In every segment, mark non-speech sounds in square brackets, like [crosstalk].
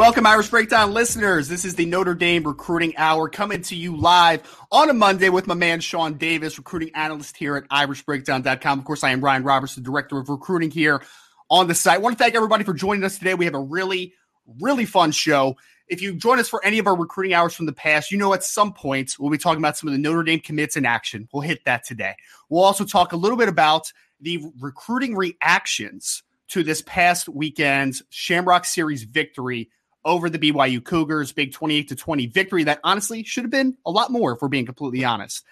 Welcome, Irish Breakdown listeners. This is the Notre Dame Recruiting Hour coming to you live on a Monday with my man Sean Davis, recruiting analyst here at irishbreakdown.com. Of course, I am Ryan Roberts, the director of recruiting here on the site. I want to thank everybody for joining us today. We have a really, really fun show. If you join us for any of our recruiting hours from the past, you know at some point we'll be talking about some of the Notre Dame commits in action. We'll hit that today. We'll also talk a little bit about the recruiting reactions to this past weekend's Shamrock Series victory over the BYU Cougars, big 28 to 20 victory that honestly should have been a lot more if we're being completely honest.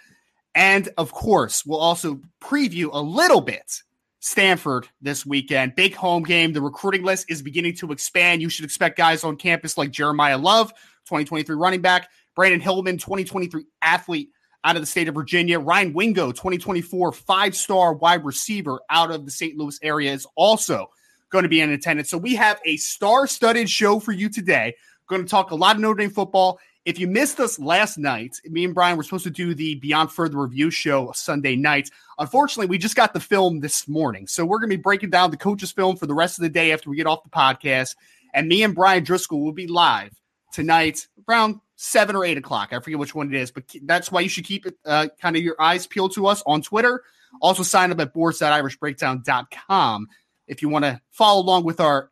And of course, we'll also preview a little bit Stanford this weekend. Big home game. The recruiting list is beginning to expand. You should expect guys on campus like Jeremiyah Love, 2023 running back, Brandon Hillman, 2023 athlete out of the state of Virginia, Ryan Wingo, 2024 five star wide receiver out of the St. Louis area, is also going to be in attendance. So we have a star-studded show for you today. Going to talk a lot of Notre Dame football. If you missed us last night, me and Bryan were supposed to do the Beyond Further Review show Sunday night. Unfortunately, we just got the film this morning. So we're going to be breaking down the coach's film for the rest of the day after we get off the podcast. And me and Bryan Driskell will be live tonight around seven or eight o'clock. I forget which one it is, but that's why you should keep uh, kind of your eyes peeled to us on Twitter. Also, sign up at boards.irishbreakdown.com if you want to follow along with our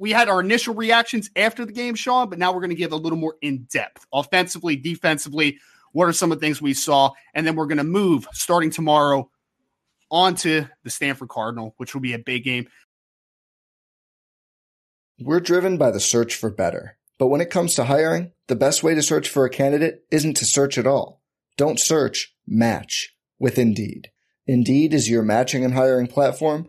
we had our initial reactions after the game, Sean, but now we're going to give a little more in depth, offensively, defensively. What are some of the things we saw? And then we're going to move starting tomorrow onto the Stanford Cardinal, which will be a big game. We're driven by the search for better. But when it comes to hiring, the best way to search for a candidate isn't to search at all. Don't search, match with Indeed. Indeed is your matching and hiring platform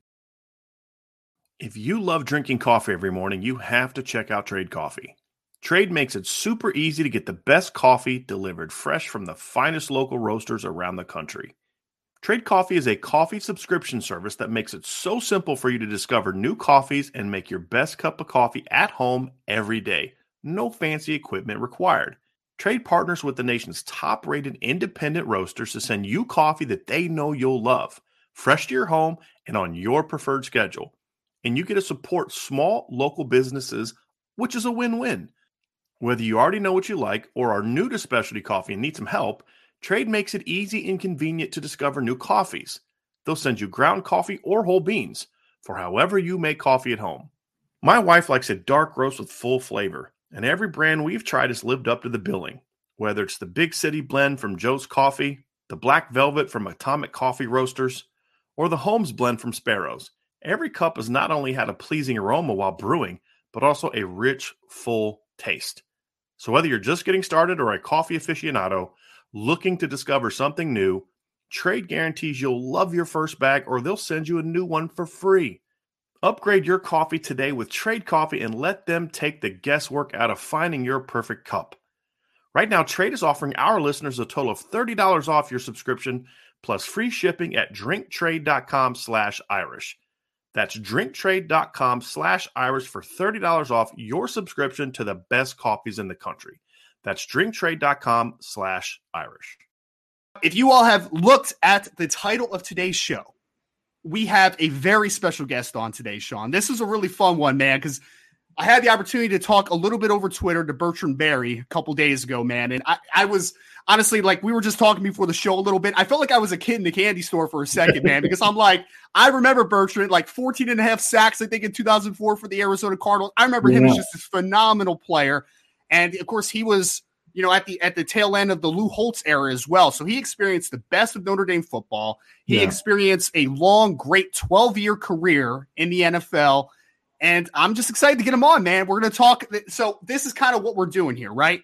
If you love drinking coffee every morning, you have to check out Trade Coffee. Trade makes it super easy to get the best coffee delivered fresh from the finest local roasters around the country. Trade Coffee is a coffee subscription service that makes it so simple for you to discover new coffees and make your best cup of coffee at home every day. No fancy equipment required. Trade partners with the nation's top rated independent roasters to send you coffee that they know you'll love, fresh to your home and on your preferred schedule. And you get to support small local businesses, which is a win win. Whether you already know what you like or are new to specialty coffee and need some help, Trade makes it easy and convenient to discover new coffees. They'll send you ground coffee or whole beans for however you make coffee at home. My wife likes a dark roast with full flavor, and every brand we've tried has lived up to the billing. Whether it's the Big City blend from Joe's Coffee, the Black Velvet from Atomic Coffee Roasters, or the Holmes Blend from Sparrows. Every cup has not only had a pleasing aroma while brewing, but also a rich, full taste. So whether you're just getting started or a coffee aficionado looking to discover something new, Trade guarantees you'll love your first bag or they'll send you a new one for free. Upgrade your coffee today with Trade Coffee and let them take the guesswork out of finding your perfect cup. Right now, Trade is offering our listeners a total of $30 off your subscription plus free shipping at drinktrade.com slash Irish. That's drinktrade.com slash Irish for $30 off your subscription to the best coffees in the country. That's drinktrade.com slash Irish. If you all have looked at the title of today's show, we have a very special guest on today, Sean. This is a really fun one, man, because I had the opportunity to talk a little bit over Twitter to Bertrand Berry a couple days ago, man. And I, I was honestly like, we were just talking before the show a little bit. I felt like I was a kid in the candy store for a second, man, [laughs] because I'm like, I remember Bertrand, like 14 and a half sacks, I think, in 2004 for the Arizona Cardinals. I remember yeah. him as just this phenomenal player. And of course, he was, you know, at the at the tail end of the Lou Holtz era as well. So he experienced the best of Notre Dame football. He yeah. experienced a long, great 12 year career in the NFL and I'm just excited to get him on, man. We're going to talk. So, this is kind of what we're doing here, right?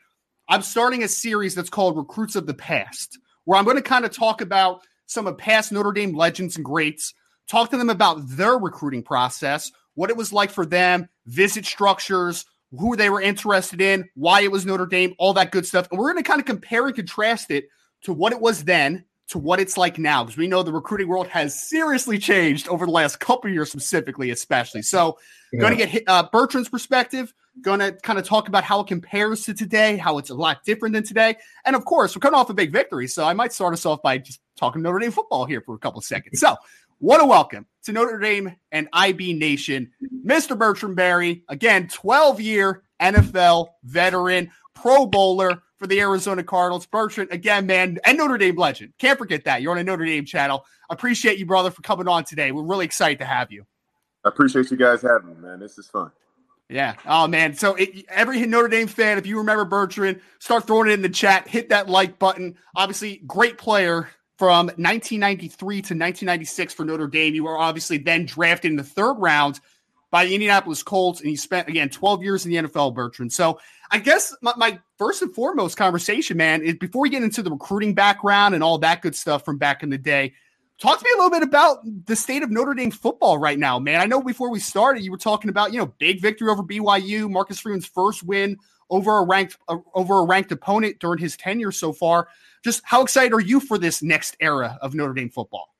I'm starting a series that's called Recruits of the Past, where I'm going to kind of talk about some of past Notre Dame legends and greats, talk to them about their recruiting process, what it was like for them, visit structures, who they were interested in, why it was Notre Dame, all that good stuff. And we're going to kind of compare and contrast it to what it was then to what it's like now because we know the recruiting world has seriously changed over the last couple years specifically especially so yeah. going to get uh, bertrand's perspective going to kind of talk about how it compares to today how it's a lot different than today and of course we're coming off a big victory so i might start us off by just talking notre dame football here for a couple of seconds so what a welcome to notre dame and ib nation mr bertrand berry again 12 year nfl veteran pro bowler for the Arizona Cardinals. Bertrand, again, man, and Notre Dame legend. Can't forget that. You're on a Notre Dame channel. Appreciate you, brother, for coming on today. We're really excited to have you. I appreciate you guys having me, man. This is fun. Yeah. Oh man. So it, every Notre Dame fan, if you remember Bertrand, start throwing it in the chat. Hit that like button. Obviously, great player from 1993 to 1996 for Notre Dame. You were obviously then drafted in the third round by the Indianapolis Colts, and he spent again 12 years in the NFL, Bertrand. So I guess my, my, first and foremost conversation, man, is before we get into the recruiting background and all that good stuff from back in the day. Talk to me a little bit about the state of Notre Dame football right now, man. I know before we started, you were talking about you know big victory over BYU, Marcus Freeman's first win over a ranked uh, over a ranked opponent during his tenure so far. Just how excited are you for this next era of Notre Dame football?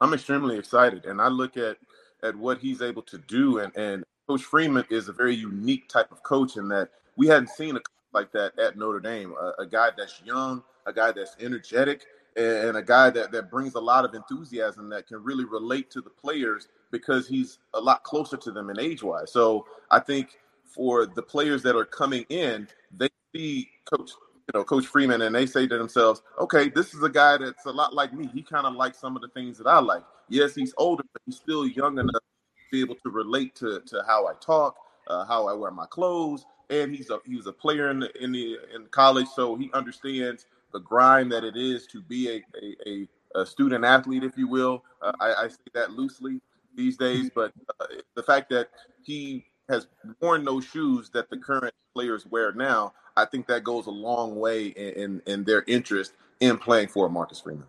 I'm extremely excited, and I look at at what he's able to do, and and Coach Freeman is a very unique type of coach in that we hadn't seen a like that at Notre Dame. A, a, guy that's young, a guy that's energetic, and a guy that, that brings a lot of enthusiasm that can really relate to the players because he's a lot closer to them in age wise. So I think for the players that are coming in, they see Coach, you know, Coach Freeman, and they say to themselves, "Okay, this is a guy that's a lot like me. He kind of likes some of the things that I like. Yes, he's older, but he's still young enough to be able to relate to to how I talk, uh, how I wear my clothes, and he's a he was a player in the in the in college, so he understands the grind that it is to be a a, a student athlete, if you will. Uh, I, I, say that loosely these days, but uh, the fact that he has worn those shoes that the current players wear now, I think that goes a long way in in, in their interest in playing for Marcus Freeman.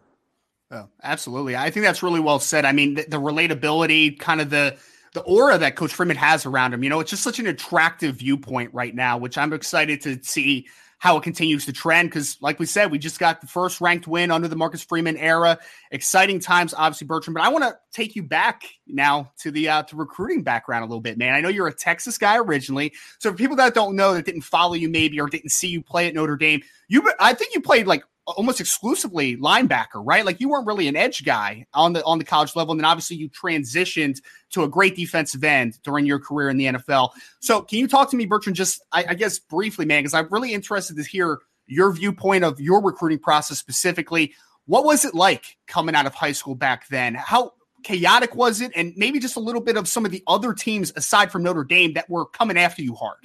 Oh, absolutely. I think that's really well said. I mean, the, the relatability, kind of the the aura that Coach Freeman has around him. You know, it's just such an attractive viewpoint right now, which I'm excited to see how it continues to trend. Because, like we said, we just got the first ranked win under the Marcus Freeman era. Exciting times, obviously, Bertrand. But I want to take you back now to the uh, to recruiting background a little bit, man. I know you're a Texas guy originally, so for people that don't know, that didn't follow you maybe or didn't see you play at Notre Dame, you I think you played like almost exclusively linebacker, right? Like you weren't really an edge guy on the on the college level, and then obviously you transitioned to a great defensive end during your career in the NFL. So, can you talk to me, Bertrand, just I, I guess briefly, man, because I'm really interested to hear your viewpoint of your recruiting process specifically. What was it like coming out of high school back then? How chaotic was it? And maybe just a little bit of some of the other teams aside from Notre Dame that were coming after you hard.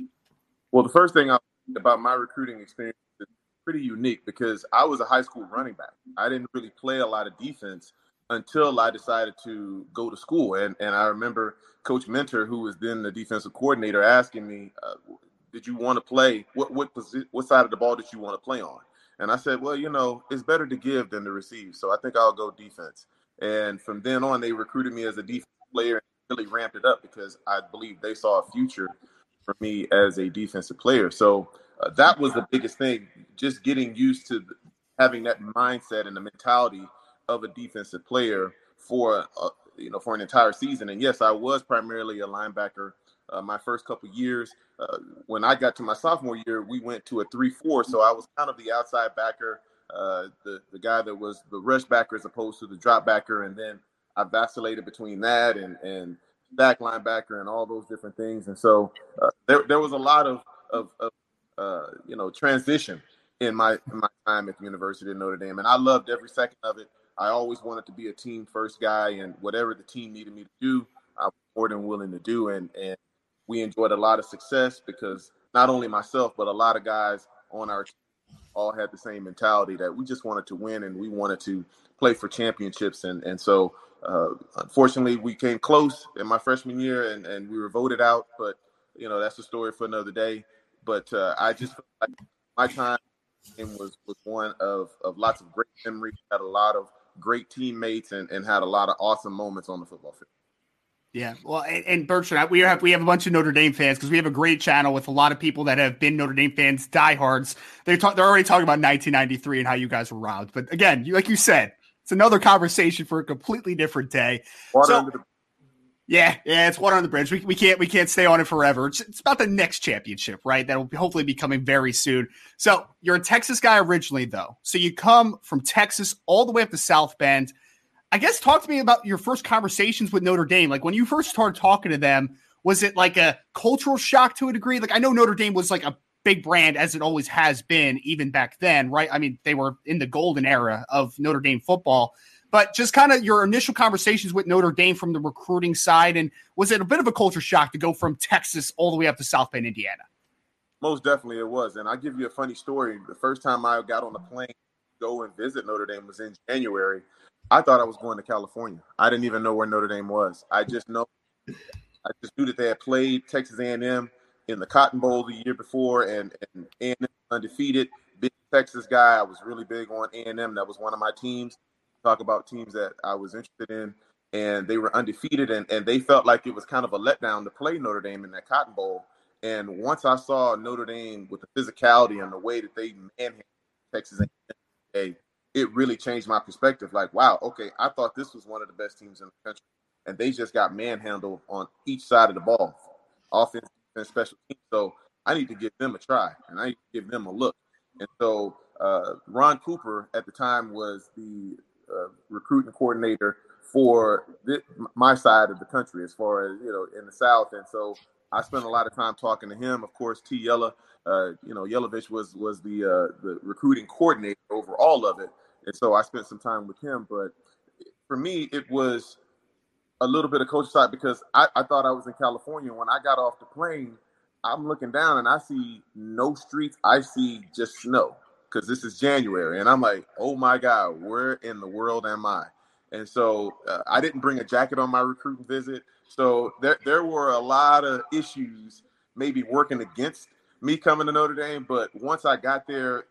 Well, the first thing I about my recruiting experience pretty unique because I was a high school running back. I didn't really play a lot of defense until I decided to go to school. And and I remember Coach Minter, who was then the defensive coordinator, asking me, uh, "Did you want to play? What what what side of the ball did you want to play on?" And I said, "Well, you know, it's better to give than to receive, so I think I'll go defense." And from then on, they recruited me as a defense player and really ramped it up because I believe they saw a future for me as a defensive player. So uh, that was the biggest thing, just getting used to having that mindset and the mentality of a defensive player for uh, you know for an entire season. And yes, I was primarily a linebacker uh, my first couple years. Uh, when I got to my sophomore year, we went to a three-four, so I was kind of the outside backer, uh, the the guy that was the rush backer as opposed to the drop backer, and then I vacillated between that and and back linebacker and all those different things. And so uh, there there was a lot of of, of uh, you know transition in my in my time at the University of Notre Dame, and I loved every second of it. I always wanted to be a team first guy, and whatever the team needed me to do, I was more than willing to do. And and we enjoyed a lot of success because not only myself, but a lot of guys on our team all had the same mentality that we just wanted to win and we wanted to play for championships. And and so uh, unfortunately, we came close in my freshman year, and and we were voted out. But you know that's a story for another day. But uh, I just felt like my time was was one of of lots of great memories. Had a lot of great teammates and, and had a lot of awesome moments on the football field. Yeah, well, and, and Bertrand, we have we have a bunch of Notre Dame fans because we have a great channel with a lot of people that have been Notre Dame fans, diehards. They're talk, they're already talking about 1993 and how you guys were robbed. But again, you, like you said, it's another conversation for a completely different day. Water so, yeah, yeah, it's water on the bridge. We, we can't we can't stay on it forever. It's, it's about the next championship, right? That will hopefully be coming very soon. So you're a Texas guy originally, though. So you come from Texas all the way up to South Bend. I guess talk to me about your first conversations with Notre Dame. Like when you first started talking to them, was it like a cultural shock to a degree? Like I know Notre Dame was like a big brand as it always has been, even back then, right? I mean, they were in the golden era of Notre Dame football. But just kind of your initial conversations with Notre Dame from the recruiting side, and was it a bit of a culture shock to go from Texas all the way up to South Bend, Indiana? Most definitely it was. And I'll give you a funny story. The first time I got on a plane to go and visit Notre Dame was in January. I thought I was going to California. I didn't even know where Notre Dame was. I just know I just knew that they had played Texas A&M in the Cotton Bowl the year before, and and A&M undefeated. Big Texas guy. I was really big on A&M. That was one of my teams. Talk about teams that I was interested in, and they were undefeated, and and they felt like it was kind of a letdown to play Notre Dame in that Cotton Bowl. And once I saw Notre Dame with the physicality and the way that they manhandled Texas A&M, it really changed my perspective. Like, wow, okay, I thought this was one of the best teams in the country, and they just got manhandled on each side of the ball, offense, and special teams. So I need to give them a try and I need to give them a look. And so uh, Ron Cooper at the time was the uh, recruiting coordinator for my side of the country, as far as you know, in the South. And so I spent a lot of time talking to him. Of course, T. Yella, uh, you know, Yelovich was was the uh, the recruiting coordinator over all of it, and so I spent some time with him. But for me, it was a little bit of coach side because I, I thought I was in California. When I got off the plane, I'm looking down and I see no streets. I see just snow because this is January. And I'm like, oh my God, where in the world am I? And so uh, I didn't bring a jacket on my recruiting visit. So there, there were a lot of issues maybe working against me coming to Notre Dame. But once I got there,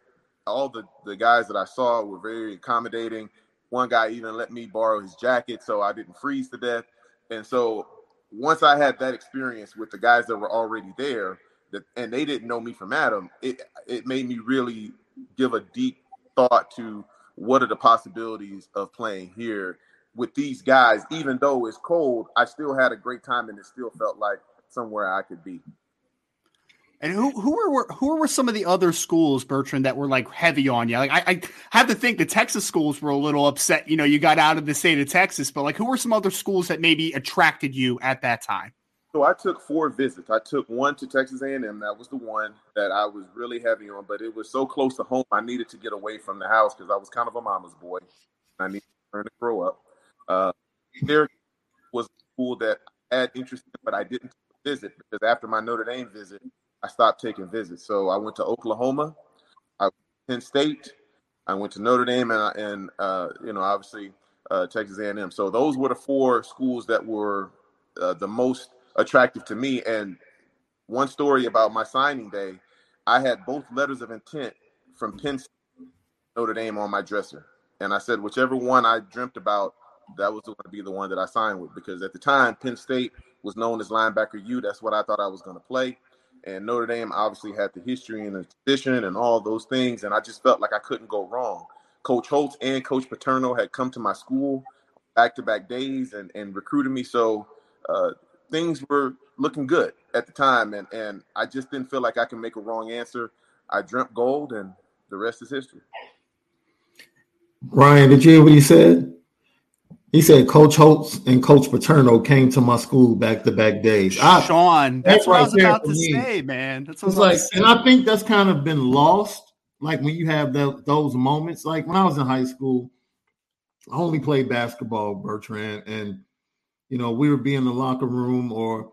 all the, the guys that I saw were very accommodating. One guy even let me borrow his jacket so I didn't freeze to death. And so once I had that experience with the guys that were already there, that and they didn't know me from Adam, it it made me really give a deep thought to what are the possibilities of playing here with these guys. Even though it's cold, I still had a great time and it still felt like somewhere I could be. And who who were who were some of the other schools, Bertrand, that were like heavy on you? Like I, I have to think the Texas schools were a little upset. You know, you got out of the state of Texas, but like who were some other schools that maybe attracted you at that time? So I took four visits. I took one to Texas A&M. That was the one that I was really heavy on, but it was so close to home. I needed to get away from the house because I was kind of a mama's boy. I needed to learn to grow up. Uh, there was a school that I had interest in, but I didn't visit because after my Notre Dame visit, I stopped taking visits. So I went to Oklahoma, I went to Penn State. I went to Notre Dame, and, and uh, you know, obviously uh, Texas A&M. So those were the four schools that were uh, the most attractive to me. And one story about my signing day, I had both letters of intent from Penn State, Notre Dame on my dresser, and I said whichever one I dreamt about, that was going to be the one that I signed with because at the time Penn State was known as linebacker U. That's what I thought I was going to play. And Notre Dame obviously had the history and the tradition and all those things. And I just felt like I couldn't go wrong. Coach Holtz and Coach Paterno had come to my school back to back days and, and recruited me. So uh, things were looking good at the time. And, and I just didn't feel like I could make a wrong answer. I dreamt gold, and the rest is history. Ryan, did you hear what he said? He said Coach Holtz and Coach Paterno came to my school back to back days. I, Sean, that's, that's what right I was about to me. say, man. That's what I like, and I think that's kind of been lost. Like when you have the, those moments, like when I was in high school, I only played basketball, Bertrand, and you know we would be in the locker room or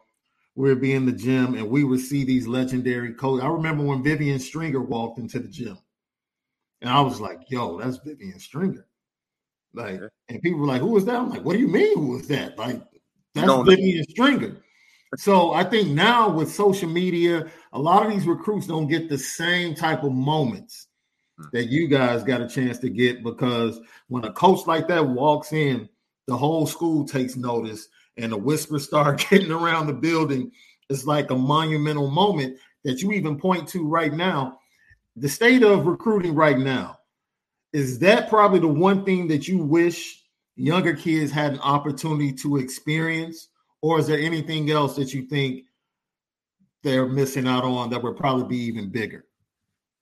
we would be in the gym, and we would see these legendary coaches. I remember when Vivian Stringer walked into the gym, and I was like, "Yo, that's Vivian Stringer." Like, and people were like, "Who is that?" I'm like, "What do you mean? Who is that?" Like, that's no, Vivian Stringer. So I think now with social media, a lot of these recruits don't get the same type of moments hmm. that you guys got a chance to get because when a coach like that walks in, the whole school takes notice and the whispers start [laughs] getting around the building. It's like a monumental moment that you even point to right now. The state of recruiting right now is that probably the one thing that you wish younger kids had an opportunity to experience or is there anything else that you think they're missing out on that would probably be even bigger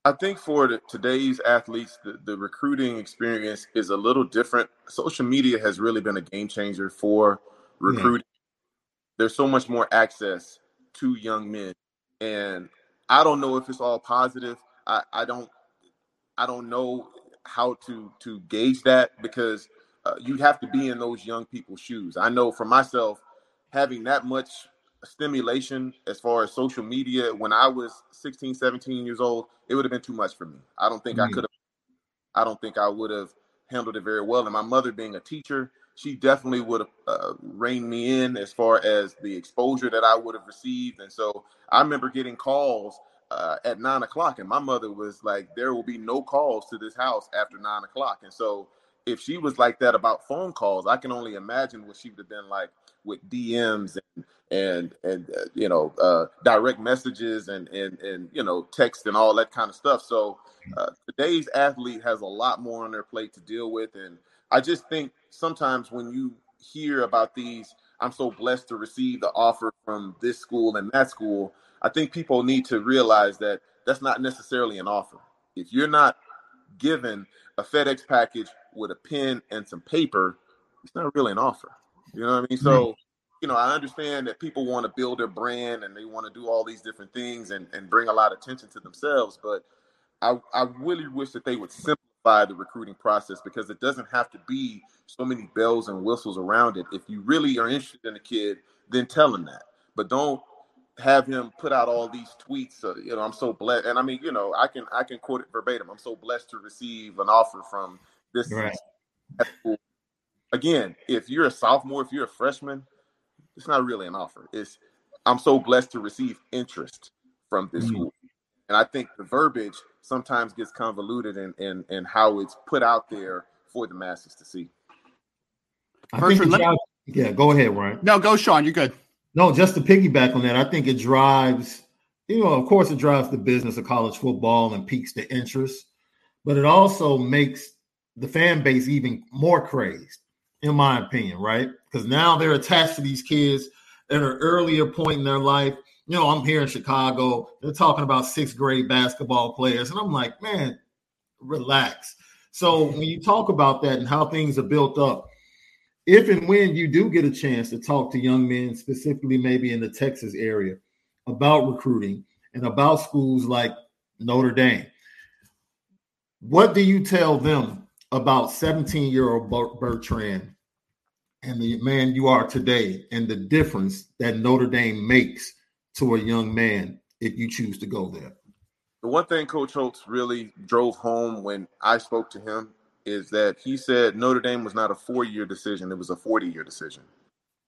i think for the, today's athletes the, the recruiting experience is a little different social media has really been a game changer for recruiting yeah. there's so much more access to young men and i don't know if it's all positive i, I don't i don't know how to to gauge that because uh, you have to be in those young people's shoes. I know for myself, having that much stimulation as far as social media when I was 16, 17 years old, it would have been too much for me. I don't think mm-hmm. I could have. I don't think I would have handled it very well. And my mother, being a teacher, she definitely would have uh, reined me in as far as the exposure that I would have received. And so I remember getting calls uh, at nine o'clock, and my mother was like, "There will be no calls to this house after nine o'clock." And so, if she was like that about phone calls, I can only imagine what she would have been like with DMs and and and uh, you know uh, direct messages and and and you know text and all that kind of stuff. So uh, today's athlete has a lot more on their plate to deal with, and I just think sometimes when you hear about these, I'm so blessed to receive the offer from this school and that school. I think people need to realize that that's not necessarily an offer. If you're not given a FedEx package with a pen and some paper, it's not really an offer. You know what I mean? So, you know, I understand that people want to build their brand and they want to do all these different things and, and bring a lot of attention to themselves. But I, I really wish that they would simplify the recruiting process because it doesn't have to be so many bells and whistles around it. If you really are interested in a kid, then tell them that. But don't have him put out all these tweets. Uh, you know, I'm so blessed, and I mean, you know, I can I can quote it verbatim. I'm so blessed to receive an offer from this right. school. Again, if you're a sophomore, if you're a freshman, it's not really an offer. It's I'm so blessed to receive interest from this mm-hmm. school, and I think the verbiage sometimes gets convoluted in in, in how it's put out there for the masses to see. I think yeah, go ahead, Ryan. No, go, Sean. You're good. No, just to piggyback on that, I think it drives, you know, of course, it drives the business of college football and piques the interest, but it also makes the fan base even more crazed, in my opinion, right? Because now they're attached to these kids at an earlier point in their life. You know, I'm here in Chicago. They're talking about sixth grade basketball players. And I'm like, man, relax. So when you talk about that and how things are built up, if and when you do get a chance to talk to young men, specifically maybe in the Texas area, about recruiting and about schools like Notre Dame, what do you tell them about 17 year old Bertrand and the man you are today and the difference that Notre Dame makes to a young man if you choose to go there? the one thing Coach Holtz really drove home when I spoke to him is that he said Notre Dame was not a four year decision, it was a 40 year decision.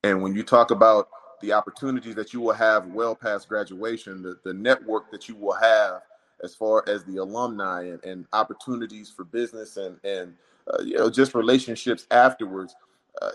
And when you talk about the opportunities that you will have well past graduation, the, the network that you will have as far as the alumni and, and opportunities for business and, and uh, you know, just relationships afterwards, uh,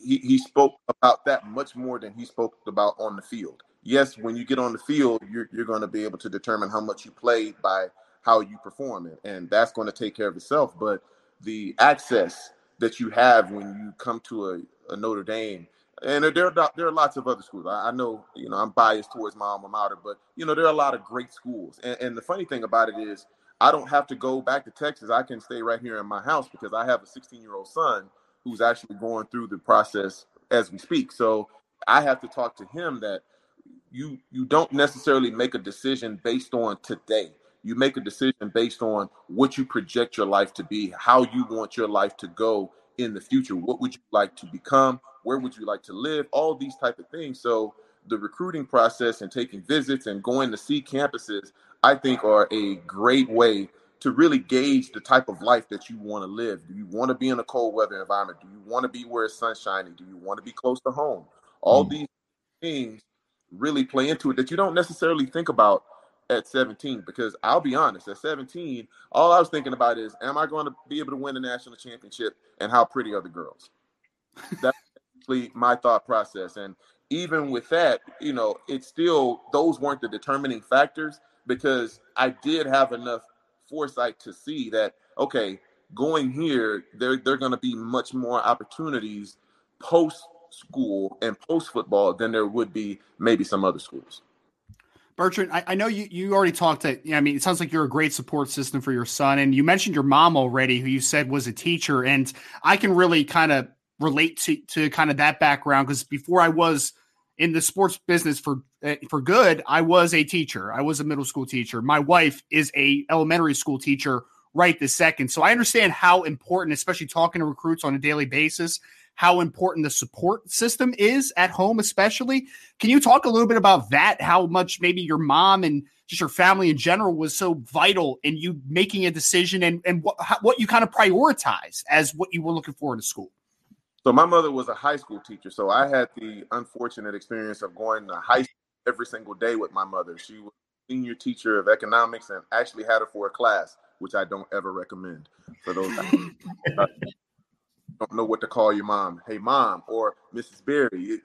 he, he spoke about that much more than he spoke about on the field. Yes, when you get on the field, you're, you're going to be able to determine how much you played by how you perform it, and that's going to take care of itself. But the access that you have when you come to a, a Notre Dame, and there are there are lots of other schools. I, I, know you know I'm biased towards my alma mater, but you know there are a lot of great schools. And, and the funny thing about it is, I don't have to go back to Texas. I can stay right here in my house because I have a 16 year old son who's actually going through the process as we speak. So I have to talk to him that you you don't necessarily make a decision based on today. You make a decision based on what you project your life to be, how you want your life to go in the future. What would you like to become? Where would you like to live? All these type of things. So the recruiting process and taking visits and going to see campuses, I think are a great way to really gauge the type of life that you want to live. Do you want to be in a cold weather environment? Do you want to be where it's sunshiny? Do you want to be close to home? All mm. these things really play into it that you don't necessarily think about at 17 because I'll be honest, at 17, all I was thinking about is, am I going to be able to win the national championship and how pretty are the girls? That's my thought process. And even with that, you know, it's still, those weren't the determining factors because I did have enough foresight to see that, okay, going here, there, there are going to be much more opportunities post school and post football than there would be maybe some other schools. Bertrand, I, I, know you, you already talked to, I mean, it sounds like you're a great support system for your son. And you mentioned your mom already, who you said was a teacher. And I can really kind of relate to, to kind of that background because before I was in the sports business for uh, for good, I was a teacher. I was a middle school teacher. My wife is a elementary school teacher right this second. So I understand how important, especially talking to recruits on a daily basis, how important the support system is at home, especially. Can you talk a little bit about that? How much maybe your mom and just your family in general was so vital in you making a decision and, and what, what you kind of prioritize as what you were looking for in a school? So my mother was a high school teacher. So I had the unfortunate experience of going to high school every single day with my mother. She was senior teacher of economics and actually had her for a class, which I don't ever recommend for those. [laughs] don't know what to call your mom. Hey, mom, or Mrs. Berry.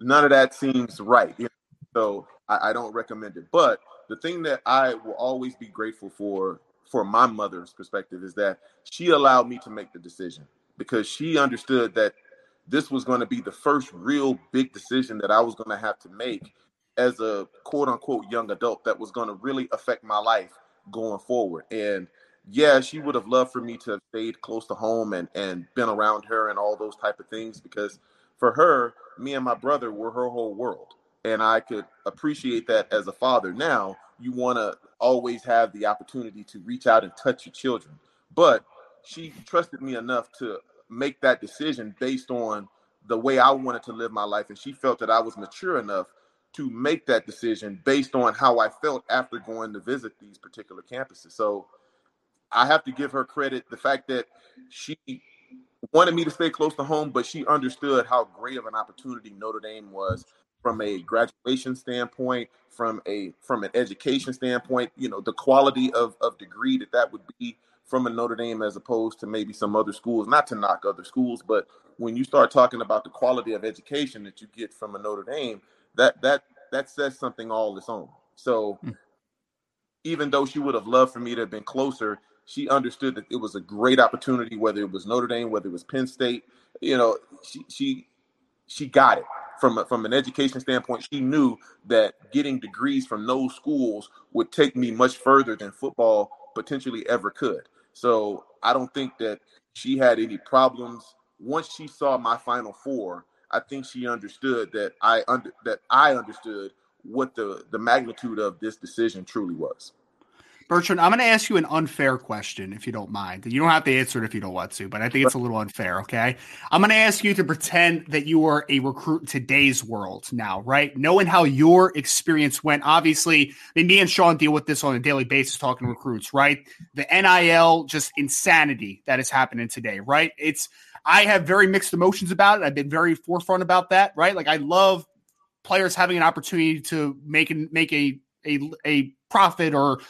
None of that seems right. You know? So I, I don't recommend it. But the thing that I will always be grateful for, for my mother's perspective, is that she allowed me to make the decision because she understood that this was going to be the first real big decision that I was going to have to make as a quote unquote young adult that was going to really affect my life going forward. And yeah, she would have loved for me to have stayed close to home and and been around her and all those type of things because for her, me and my brother were her whole world. And I could appreciate that as a father. Now, you want to always have the opportunity to reach out and touch your children. But she trusted me enough to make that decision based on the way I wanted to live my life. And she felt that I was mature enough to make that decision based on how I felt after going to visit these particular campuses. So I have to give her credit. The fact that she wanted me to stay close to home, but she understood how great of an opportunity Notre Dame was from a graduation standpoint, from a from an education standpoint. You know, the quality of of degree that that would be from a Notre Dame as opposed to maybe some other schools. Not to knock other schools, but when you start talking about the quality of education that you get from a Notre Dame, that that that says something all its own. So. Mm. Even though she would have loved for me to have been closer, she understood that it was a great opportunity, whether it was Notre Dame, whether it was Penn State. You know, she she she got it from a, from an education standpoint. She knew that getting degrees from those schools would take me much further than football potentially ever could. So I don't think that she had any problems. Once she saw my Final Four, I think she understood that I under that I understood what the the magnitude of this decision truly was. Bertrand, I'm going to ask you an unfair question if you don't mind. You don't have to answer it if you don't want to, but I think it's a little unfair. Okay. I'm going to ask you to pretend that you are a recruit in today's world now, right? Knowing how your experience went. Obviously, I mean, me and Sean deal with this on a daily basis talking recruits, right? The NIL, just insanity that is happening today, right? It's, I have very mixed emotions about it. I've been very forefront about that, right? Like, I love players having an opportunity to make, and make a, a, a profit or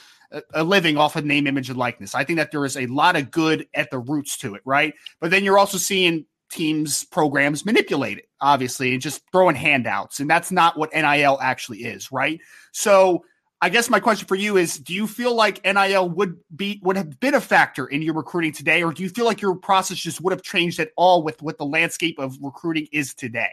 a living off of name, image, and likeness. I think that there is a lot of good at the roots to it, right? But then you're also seeing teams, programs manipulate it, obviously, and just throwing handouts. And that's not what NIL actually is, right? So I guess my question for you is do you feel like NIL would be would have been a factor in your recruiting today, or do you feel like your process just would have changed at all with what the landscape of recruiting is today?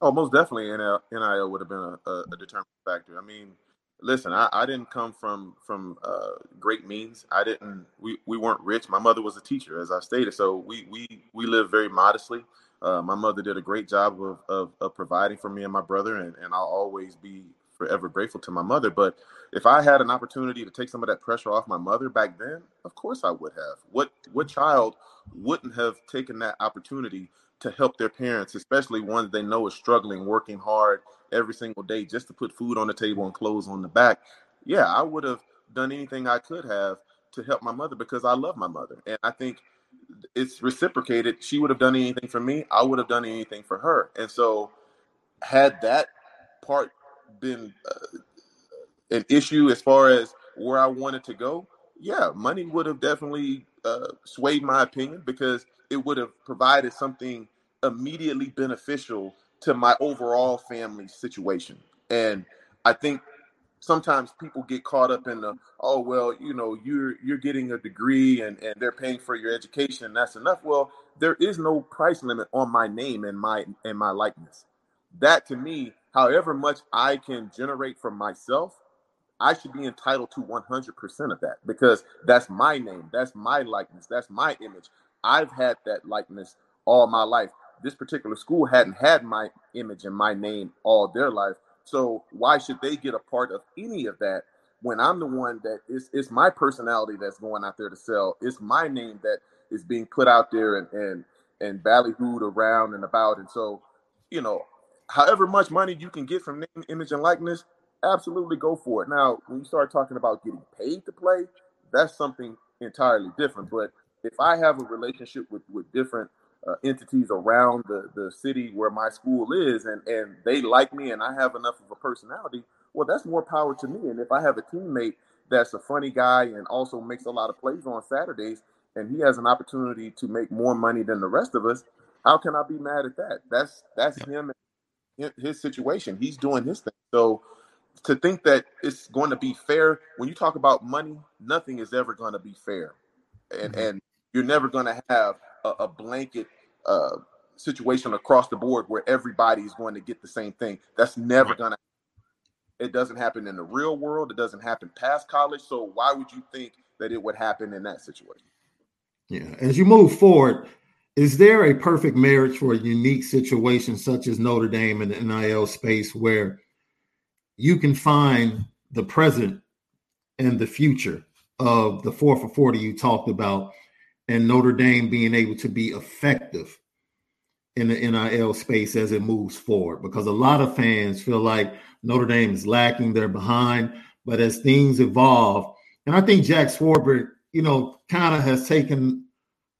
Oh, most definitely NIL, NIL would have been a, a, a determining factor. I mean, listen, I, I didn't come from from uh, great means. I didn't. We, we weren't rich. My mother was a teacher, as I stated. So we we we lived very modestly. Uh, my mother did a great job of, of, of providing for me and my brother, and, and I'll always be forever grateful to my mother. But if I had an opportunity to take some of that pressure off my mother back then, of course I would have. What what child wouldn't have taken that opportunity to help their parents, especially ones they know is struggling, working hard, every single day just to put food on the table and clothes on the back, yeah, I would have done anything I could have to help my mother because I love my mother. And I think it's reciprocated. She would have done anything for me, I would have done anything for her. And so, had that part been uh, an issue as far as where I wanted to go, yeah, money would have definitely uh, swayed my opinion because it would have provided something immediately beneficial to my overall family situation. And I think sometimes people get caught up in the oh well you know you're you're getting a degree and and they're paying for your education and that's enough. Well there is no price limit on my name and my and my likeness. That to me however much i can generate from myself i should be entitled to 100% of that because that's my name that's my likeness that's my image. I've had that likeness all my life this particular school hadn't had my image and my name all their life. So why should they get a part of any of that when I'm the one that is it's my personality that's going out there to sell. It's my name that is being put out there and and and ballyhooed around and about. And so, you know, however much money you can get from name, image, and likeness, absolutely go for it. Now, when you start talking about getting paid to play, that's something entirely different. But if I have a relationship with with different uh, entities around the, the city where my school is and, and they like me and I have enough of a personality, well, that's more power to me. And if I have a teammate that's a funny guy and also makes a lot of plays on Saturdays and he has an opportunity to make more money than the rest of us, how can I be mad at that? That's that's yeah. him his situation. He's doing his thing. So to think that it's going to be fair when you talk about money, nothing is ever going to be fair. And mm-hmm. and you're never going to have a, a blanket uh, situation across the board where everybody is going to get the same thing. That's never right. gonna. It doesn't happen in the real world. It doesn't happen past college. So why would you think that it would happen in that situation? Yeah. As you move forward, is there a perfect marriage for a unique situation such as Notre Dame and the NIL space where you can find the present and the future of the four for 40 you talked about and Notre Dame being able to be effective in the NIL space as it moves forward because a lot of fans feel like Notre Dame is lacking, they're behind. But as things evolve, and I think Jack Swarbrick, you know, kind of has taken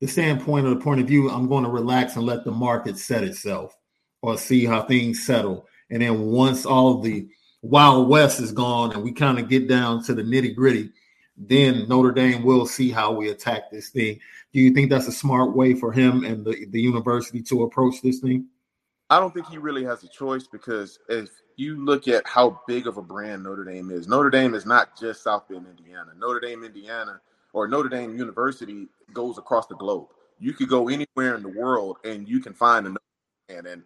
the standpoint or the point of view, I'm going to relax and let the market set itself or see how things settle. And then once all the Wild West is gone and we kind of get down to the nitty gritty, then Notre Dame will see how we attack this thing. Do you think that's a smart way for him and the, the university to approach this thing? I don't think he really has a choice because if you look at how big of a brand Notre Dame is, Notre Dame is not just South Bend, Indiana. Notre Dame, Indiana, or Notre Dame University goes across the globe. You could go anywhere in the world and you can find a Notre Dame. And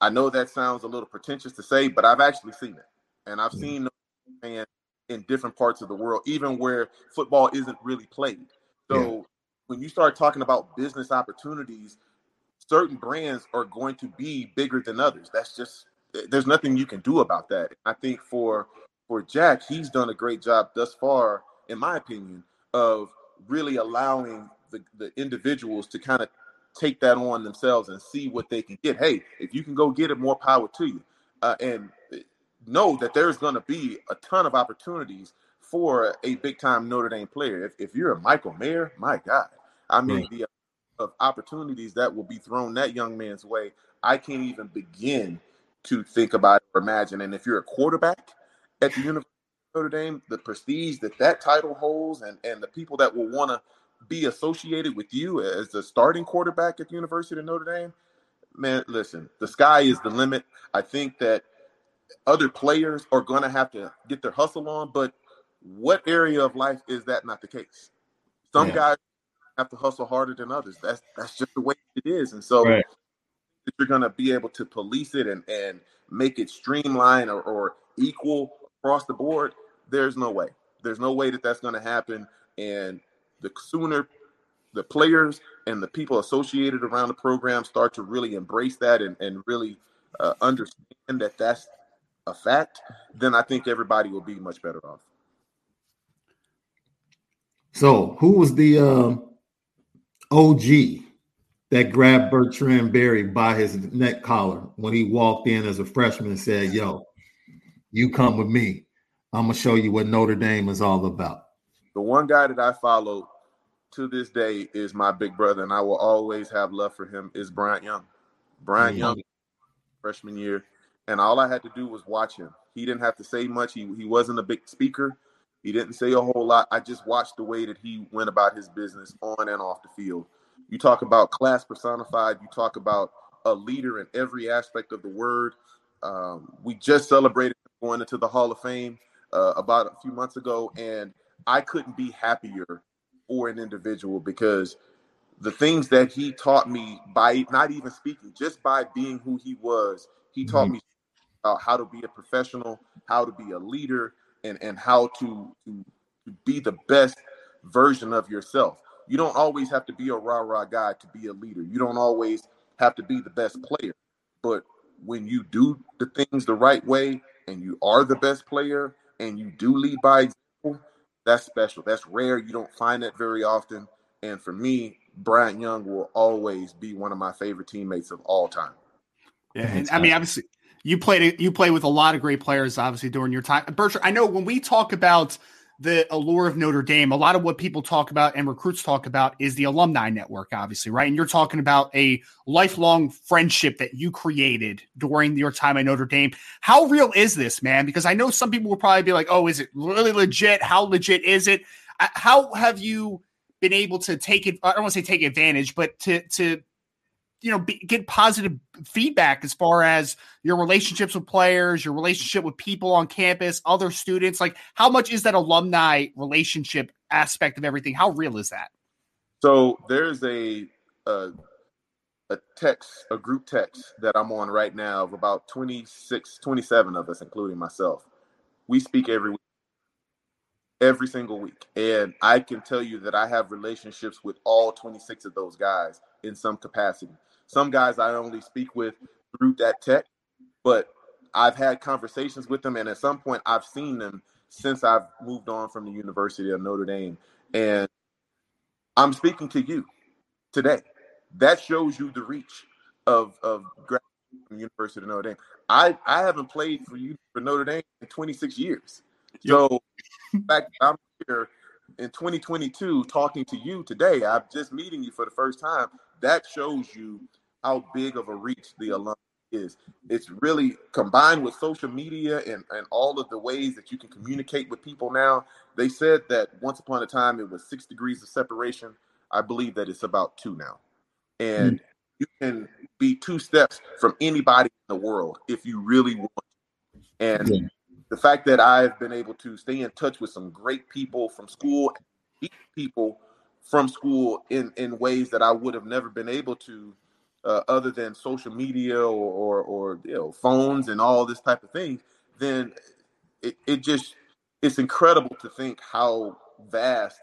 I know that sounds a little pretentious to say, but I've actually seen it. And I've seen fans in different parts of the world, even where football isn't really played. So yeah. when you start talking about business opportunities, certain brands are going to be bigger than others. That's just there's nothing you can do about that. I think for for Jack, he's done a great job thus far in my opinion, of really allowing the, the individuals to kind of take that on themselves and see what they can get. Hey, if you can go get it, more power to you. Uh, and know that there's going to be a ton of opportunities for a big time Notre Dame player. If, if you're a Michael Mayer, my God, I mean, right. the of opportunities that will be thrown that young man's way, I can't even begin to think about or imagine. And if you're a quarterback at the University of Notre Dame, the prestige that that title holds and, and the people that will want to be associated with you as the starting quarterback at the University of Notre Dame, man, listen, the sky is the limit. I think that other players are going to have to get their hustle on, but what area of life is that not the case? Some yeah. guys have to hustle harder than others. That's that's just the way it is, and so right. you're going to be able to police it and and make it streamlined or, or equal across the board. There's no way. There's no way that that's going to happen, and the sooner the players and the people associated around the program start to really embrace that and, and really uh, understand that that's a fact, then I think everybody will be much better off. So, who was the uh, OG that grabbed Bertrand Berry by his neck collar when he walked in as a freshman and said, Yo, you come with me. I'm going to show you what Notre Dame is all about? The one guy that I follow to this day is my big brother, and I will always have love for him, is Bryant Young. Bryant mm-hmm. Young, freshman year, and all I had to do was watch him. He didn't have to say much. He he wasn't a big speaker. He didn't say a whole lot. I just watched the way that he went about his business on and off the field. You talk about class personified. You talk about a leader in every aspect of the word. Um, we just celebrated going into the Hall of Fame uh, about a few months ago, and I couldn't be happier for an individual because the things that he taught me by not even speaking, just by being who he was, he taught mm-hmm. me about how to be a professional, how to be a leader, and and how to to, to be the best version of yourself. You don't always have to be a rah rah guy to be a leader. You don't always have to be the best player, but when you do the things the right way and you are the best player and you do lead by example, that's special. That's rare. You don't find that very often. And for me, Bryant Young will always be one of my favorite teammates of all time. Yeah, and I mean, obviously, you played you play with a lot of great players, obviously during your time. Bertrand, I know when we talk about the allure of Notre Dame, a lot of what people talk about and recruits talk about is the alumni network, obviously, right? And you're talking about a lifelong friendship that you created during your time at Notre Dame. How real is this, man? Because I know some people will probably be like, "Oh, is it really legit? How legit is it?" Uh, how have you been able to take it? I don't want to say take advantage, but to to you know be, get positive feedback as far as your relationships with players your relationship with people on campus other students like how much is that alumni relationship aspect of everything? How real is that? So there's a a, a text a group text that i'm on right now of about 26 27 of us including myself. We speak every week. Every single week. And i can tell you that i have relationships with all 26 of those guys in some capacity some guys I only speak with through that tech, but I've had conversations with them, and at some point I've seen them since I've moved on from the University of Notre Dame. And I'm speaking to you today. That shows you the reach of of from University of Notre Dame. I I haven't played for you for Notre Dame in 26 years. So, in fact, I'm here in 2022 talking to you today. I'm just meeting you for the first time. That shows you how big of a reach the alum is. It's really combined with social media and, and all of the ways that you can communicate with people now. They said that once upon a time it was six degrees of separation. I believe that it's about two now. And mm. you can be two steps from anybody in the world if you really want. And yeah. the fact that I've been able to stay in touch with some great people from school, people from school in, in ways that I would have never been able to uh, other than social media or, or, or you know phones and all this type of thing, then it, it just it's incredible to think how vast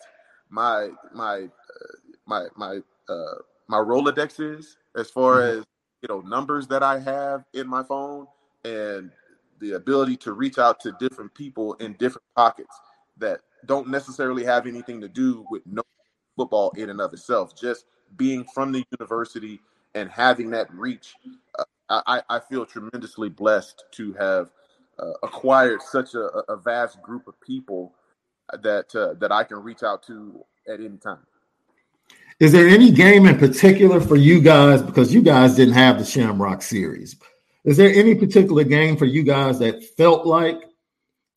my my uh, my my uh, my Rolodex is as far mm-hmm. as you know numbers that I have in my phone and the ability to reach out to different people in different pockets that don't necessarily have anything to do with no football in and of itself. Just being from the university and having that reach, uh, I, I feel tremendously blessed to have uh, acquired such a, a, vast group of people that uh, that I can reach out to at any time. Is there any game in particular for you guys because you guys didn't have the Shamrock series? Is there any particular game for you guys that felt like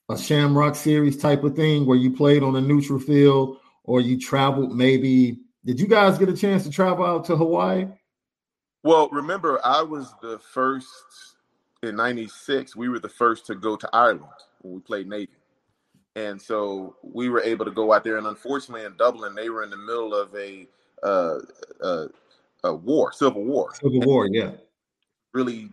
a Shamrock series type of thing where you played on a neutral field or you traveled maybe? Did you guys get a chance to travel out to Hawaii? Well, remember, I was the first in 96. We were the first to go to Ireland when we played Navy. And so we were able to go out there. And unfortunately, in Dublin, they were in the middle of a uh, uh, a war, civil war. Civil war, yeah. Really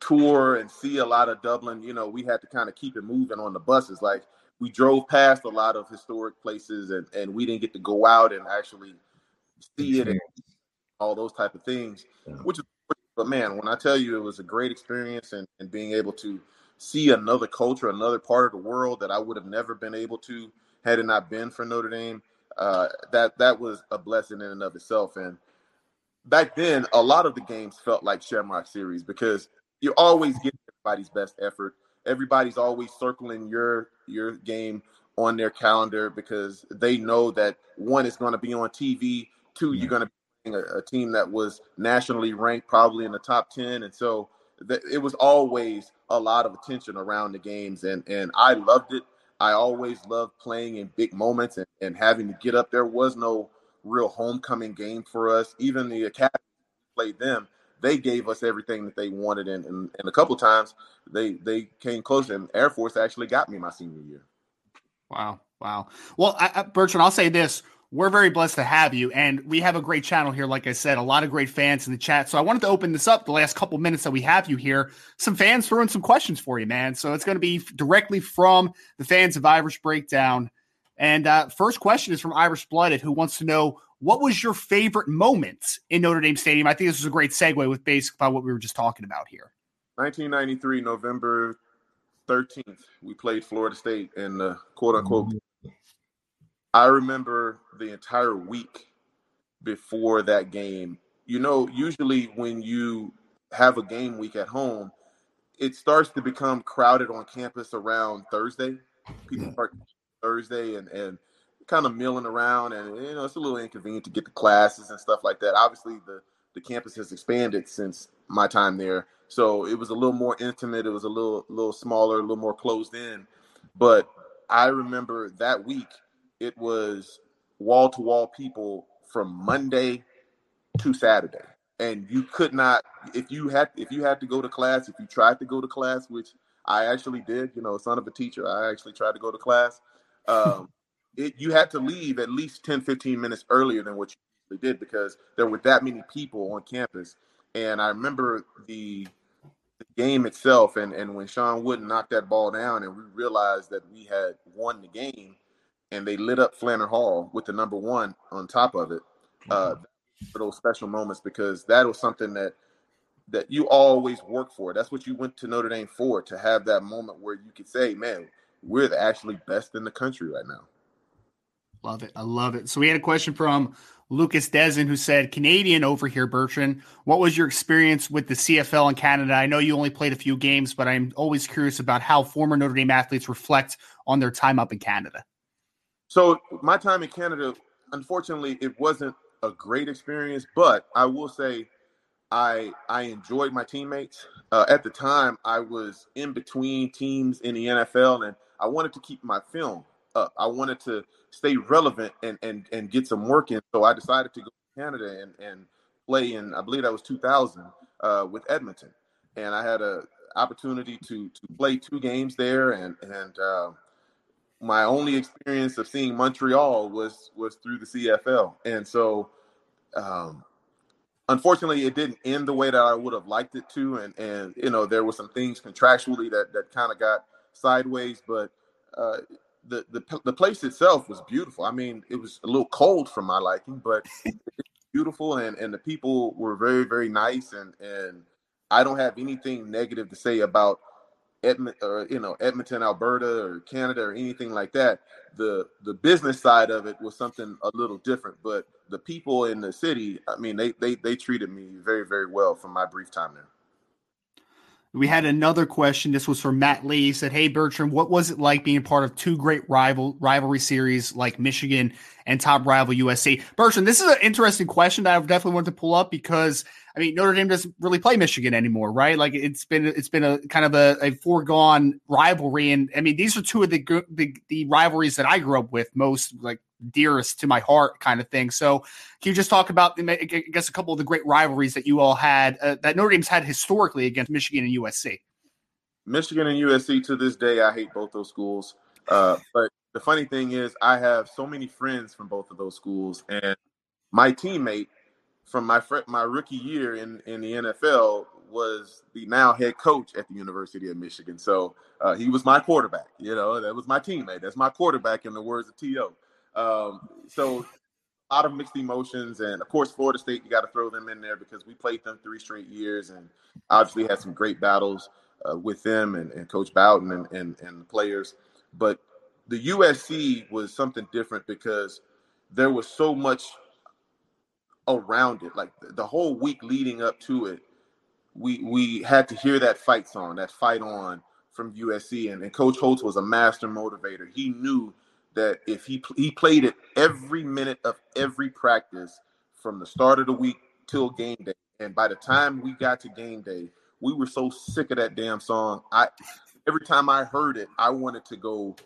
tour and see a lot of Dublin. You know, we had to kind of keep it moving on the buses. Like we drove past a lot of historic places, and and we didn't get to go out and actually see it and all those type of things. Yeah. Which is, but man, when I tell you it was a great experience, and and being able to see another culture, another part of the world that I would have never been able to had it not been for Notre Dame uh, that that was a blessing in and of itself. And back then, a lot of the games felt like Shamrock Series because you always get everybody's best effort. Everybody's always circling your your game on their calendar because they know that one is going to be on TV, two you're going to be a, a team that was nationally ranked, probably in the top ten, and so it was always a lot of attention around the games, and and I loved it. I always loved playing in big moments and, and having to get up. There was no real homecoming game for us. Even the academy played them. They gave us everything that they wanted, and, and, and a couple times they they came close. And Air Force actually got me my senior year. Wow, wow. Well, I, Bertrand, I'll say this: we're very blessed to have you. And we have a great channel here. Like I said, a lot of great fans in the chat. So I wanted to open this up the last couple minutes that we have you here. Some fans throwing some questions for you, man. So it's going to be directly from the fans of Irish Breakdown. And uh, first question is from Irish Blooded, who wants to know what was your favorite moment in Notre Dame Stadium? I think this was a great segue with basically what we were just talking about here. 1993, November 13th, we played Florida State and the quote unquote mm-hmm. I remember the entire week before that game. You know, usually when you have a game week at home, it starts to become crowded on campus around Thursday. People start Thursday and and kind of milling around, and you know it's a little inconvenient to get to classes and stuff like that. Obviously, the the campus has expanded since my time there, so it was a little more intimate. It was a little little smaller, a little more closed in. But I remember that week it was wall to wall people from Monday to Saturday. And you could not if you had if you had to go to class, if you tried to go to class, which I actually did, you know, son of a teacher, I actually tried to go to class. Um, it, you had to leave at least 10, 15 minutes earlier than what you did because there were that many people on campus. And I remember the, the game itself and, and when Shawn Wooden knocked that ball down and we realized that we had won the game, and they lit up Flanner Hall with the number one on top of it. Uh, mm-hmm. for those special moments because that was something that that you always work for. That's what you went to Notre Dame for to have that moment where you could say, "Man, we're the actually best in the country right now." Love it. I love it. So we had a question from Lucas Dezen who said, Canadian over here, Bertrand. What was your experience with the CFL in Canada? I know you only played a few games, but I'm always curious about how former Notre Dame athletes reflect on their time up in Canada. So my time in Canada, unfortunately, it wasn't a great experience, but I will say I I enjoyed my teammates. Uh, at the time, I was in between teams in the NFL, and I wanted to keep my film up. I wanted to stay relevant and and and get some work in. So I decided to go to Canada and and play in. I believe that was 2000 uh, with Edmonton, and I had a opportunity to to play two games there, and and uh, my only experience of seeing Montreal was was through the CFL, and so um, unfortunately, it didn't end the way that I would have liked it to, and and you know there were some things contractually that that kind of got sideways, but uh, the the the place itself was beautiful. I mean, it was a little cold for my liking, but [laughs] beautiful, and and the people were very very nice, and and I don't have anything negative to say about Edmont or you know Edmonton, Alberta, or Canada, or anything like that. The the business side of it was something a little different, but the people in the city, I mean, they they they treated me very very well for my brief time there. We had another question. This was from Matt Lee. He said, Hey, Bertrand, what was it like being part of two great rival rivalry series like Michigan and top rival USC? Bertrand, this is an interesting question that I definitely want to pull up because I mean Notre Dame doesn't really play Michigan anymore, right? Like it's been it's been a kind of a, a foregone rivalry, and I mean these are two of the, the the rivalries that I grew up with most, like dearest to my heart kind of thing. So can you just talk about, I guess, a couple of the great rivalries that you all had uh, that Notre Dame's had historically against Michigan and USC? Michigan and USC to this day, I hate both those schools. Uh, but the funny thing is, I have so many friends from both of those schools, and my teammate from my fr- my rookie year in in the NFL was the now head coach at the University of Michigan. So uh, he was my quarterback. You know, that was my teammate. That's my quarterback, in the words of To. Um, so a lot of mixed emotions, and of course, Florida State, you got to throw them in there because we played them three straight years, and obviously had some great battles uh, with them and, and Coach Bowden and, and, and the players. But the USC was something different because there was so much around it. Like the whole week leading up to it, we we had to hear that fight song, that fight on from USC, and, and Coach Holtz was a master motivator. He knew that if he he played it every minute of every practice from the start of the week till game day, and by the time we got to game day, we were so sick of that damn song. I every time I heard it, I wanted to go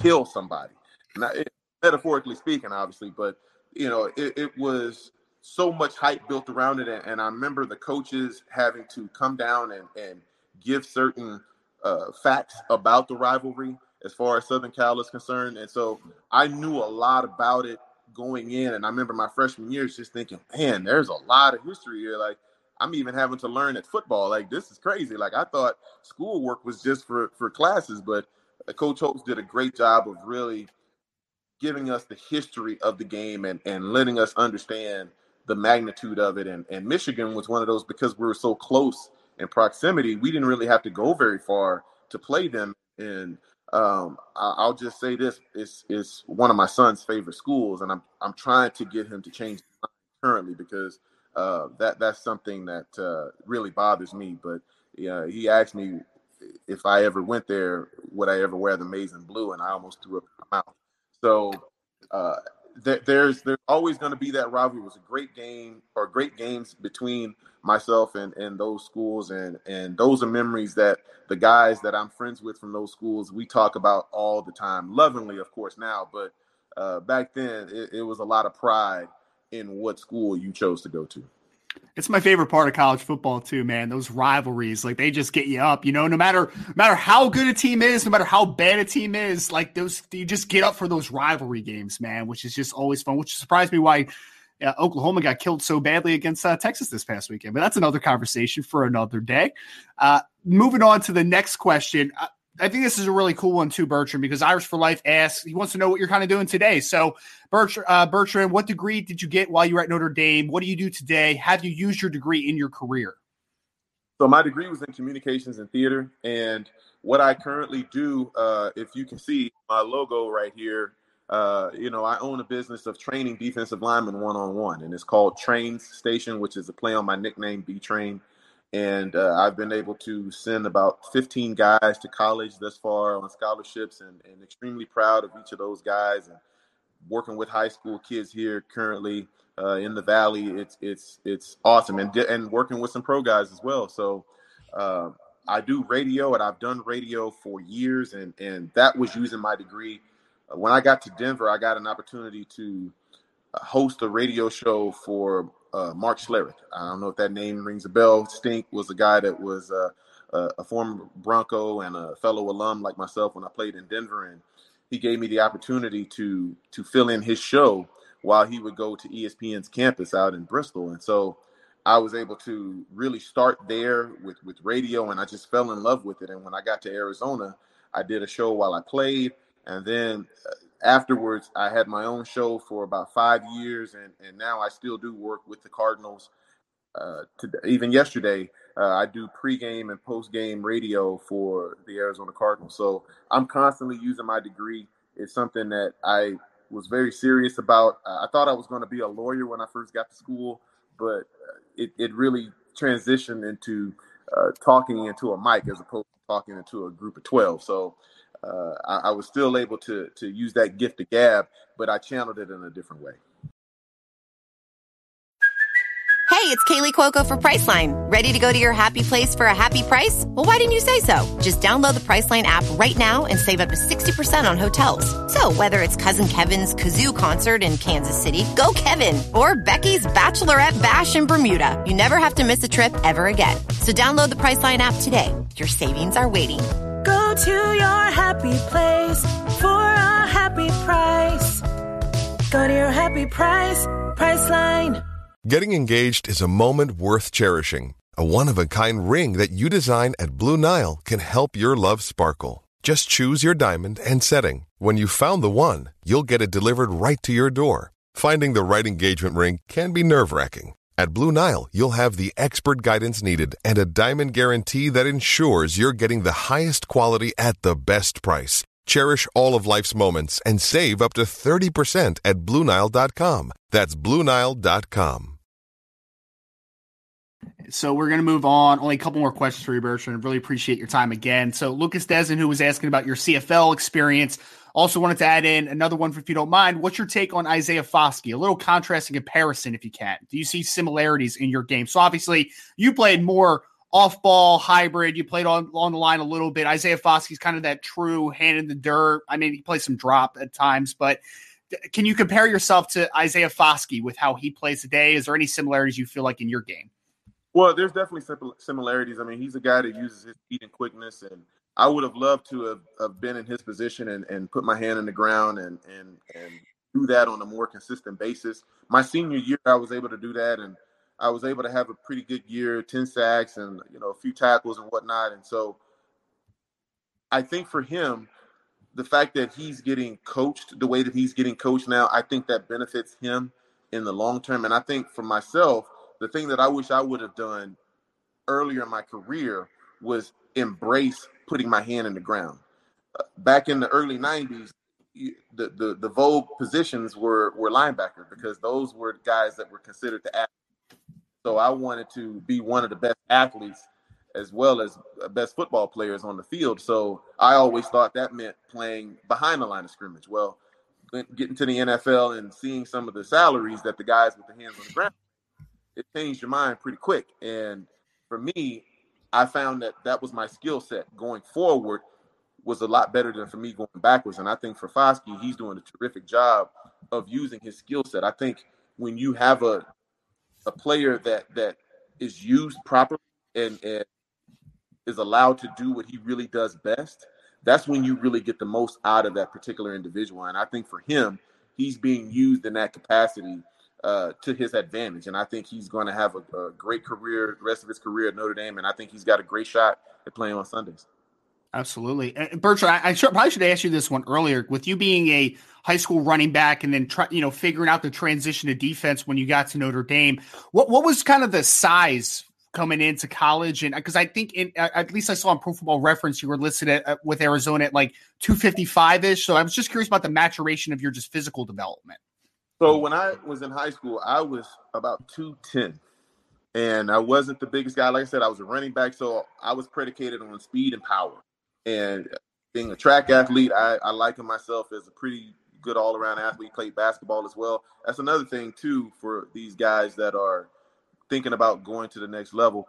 kill somebody. Not it, metaphorically speaking, obviously, but you know, it, it, was so much hype built around it, and, and, I remember the coaches having to come down and and give certain uh, facts about the rivalry as far as Southern Cal is concerned. And so I knew a lot about it going in. And I remember my freshman years just thinking, man, there's a lot of history here. Like I'm even having to learn at football. Like this is crazy. Like I thought schoolwork was just for for classes, but Coach Holtz did a great job of really giving us the history of the game and and letting us understand the magnitude of it. And and Michigan was one of those because we were so close in proximity, we didn't really have to go very far to play them. And um, I, will just say this: it's it's one of my son's favorite schools, and I'm I'm trying to get him to change currently because uh, that that's something that uh, really bothers me. But yeah, he asked me if I ever went there, would I ever wear the maize and blue, and I almost threw up my mouth. So uh, there's there's always going to be that rivalry. It was a great game or great games between myself and, and those schools and and those are memories that the guys that I'm friends with from those schools we talk about all the time lovingly of course now but uh, back then it, it was a lot of pride in what school you chose to go to it's my favorite part of college football too, man. Those rivalries, like they just get you up. You know, no matter no matter how good a team is, no matter how bad a team is, like those you just get up for those rivalry games, man. Which is just always fun. Which surprised me why uh, Oklahoma got killed so badly against uh, Texas this past weekend. But that's another conversation for another day. Uh, moving on to the next question. I, think this is a really cool one too, Bertrand, because Irish for Life asks, he wants to know what you're kind of doing today. So, Bertrand, uh, Bertrand, what degree did you get while you were at Notre Dame? What do you do today? Have you used your degree in your career? So, my degree was in communications and theater. And what I currently do, uh, if you can see my logo right here, uh, you know, I own a business of training defensive linemen one on one, and it's called Trains Station, which is a play on my nickname, B Train. And uh, I've been able to send about 15 guys to college thus far on scholarships, and, and extremely proud of each of those guys. And working with high school kids here currently uh, in the Valley, it's it's it's awesome, and and working with some pro guys as well. So. Uh, I do radio and I've done radio for years and and that was using my degree when I got to Denver, I got an opportunity to uh, host a radio show for uh, Mark Schlereth. I don't know if that name rings a bell. Stink was a guy that was uh, a former Bronco and a fellow alum like myself when I played in Denver, and he gave me the opportunity to to fill in his show while he would go to ESPN's campus out in Bristol, and so. I was able to really start there with, with radio and I just fell in love with it. And when I got to Arizona, I did a show while I played. And then uh, afterwards, I had my own show for about five years, and, and now I still do work with the Cardinals. Uh, to, even yesterday, uh, I do pregame and postgame radio for the Arizona Cardinals. So I'm constantly using my degree. It's something that I was very serious about. I thought I was going to be a lawyer when I first got to school, but uh, it, it really transitioned into uh, talking into a mic as opposed to talking into a group of 12. So uh, I, I was still able to, to use that gift of gab, but I channeled it in a different way. Hey, it's Kaley Cuoco for Priceline. Ready to go to your happy place for a happy price? Well, why didn't you say so? Just download the Priceline app right now and save up to 60% on hotels. So, whether it's Cousin Kevin's Kazoo concert in Kansas City, go Kevin, or Becky's Bachelorette Bash in Bermuda, you never have to miss a trip ever again. So, download the Priceline app today. Your savings are waiting. Go to your happy place for a happy price. Go to your happy price, Priceline. Getting engaged is a moment worth cherishing. A one of a kind ring that you design at Blue Nile can help your love sparkle. Just choose your diamond and setting. When you've found the one, you'll get it delivered right to your door. Finding the right engagement ring can be nerve wracking. At Blue Nile, you'll have the expert guidance needed and a diamond guarantee that ensures you're getting the highest quality at the best price. Cherish all of life's moments and save up to 30% at BlueNile.com. That's BlueNile.com. So we're going to move on. Only a couple more questions for you, Bertrand. Really appreciate your time again. So Lucas Dezen, who was asking about your CFL experience, also wanted to add in another one, for if you don't mind. What's your take on Isaiah Foskey? A little contrasting comparison, if you can. Do you see similarities in your game? So obviously, you played more off-ball hybrid. You played on on the line a little bit. Isaiah Foskey's kind of that true hand in the dirt. I mean, he plays some drop at times, but can you compare yourself to Isaiah Foskey with how he plays today? Is there any similarities you feel like in your game? Well, there's definitely similarities. I mean, he's a guy that uses his speed and quickness, and I would have loved to have, have been in his position and, and put my hand in the ground and and and do that on a more consistent basis. My senior year, I was able to do that, and I was able to have a pretty good year, ten sacks and you know a few tackles and whatnot. And so, I think for him, the fact that he's getting coached the way that he's getting coached now, I think that benefits him in the long term. And I think for myself the thing that I wish I would have done earlier in my career was embrace putting my hand in the ground. Uh, back in the early 90s, the, the, the vogue positions were, were linebacker because those were guys that were considered the athletes. So I wanted to be one of the best athletes as well as uh, best football players on the field. So I always thought that meant playing behind the line of scrimmage. Well, getting to the NFL and seeing some of the salaries that the guys with the hands on the ground it changed your mind pretty quick. And for me, I found that that was my skill set going forward was a lot better than for me going backwards. And I think for Foskey, he's doing a terrific job of using his skill set. I think when you have a a player that that is used properly and, and is allowed to do what he really does best, that's when you really get the most out of that particular individual. And I think for him, he's being used in that capacity uh, to his advantage. And I think he's going to have a, a, great career, the rest of his career at Notre Dame. And I think he's got a great shot at playing on Sundays. Absolutely. And Bertrand, I, I should, probably should ask you this one earlier. With you being a high school running back and then try, you know, figuring out the transition to defense when you got to Notre Dame, what, what was kind of the size coming into college and because I think in at least I saw on Pro Football Reference you were listed at, with Arizona at like 255 ish. So I was just curious about the maturation of your just physical development. So mm. when I was in high school, I was about 210. And I wasn't the biggest guy. Like I said, I was a running back. So I was predicated on speed and power. And being a track athlete, I, I liken myself as a pretty good all around athlete, played basketball as well. That's another thing, too, for these guys that are thinking about going to the next level.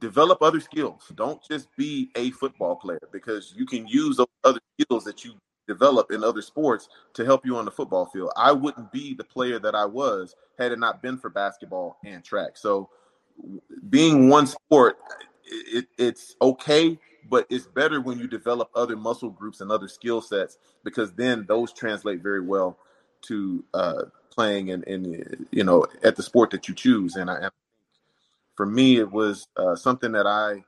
Develop other skills. Don't just be a football player because you can use those other skills that you develop in other sports to help you on the football field. I wouldn't be the player that I was had it not been for basketball and track. So being one sport, it, it's okay, but it's better when you develop other muscle groups and other skill sets because then those translate very well to uh, playing in, in, you know at the sport that you choose. And I, and for me, it was uh, something that I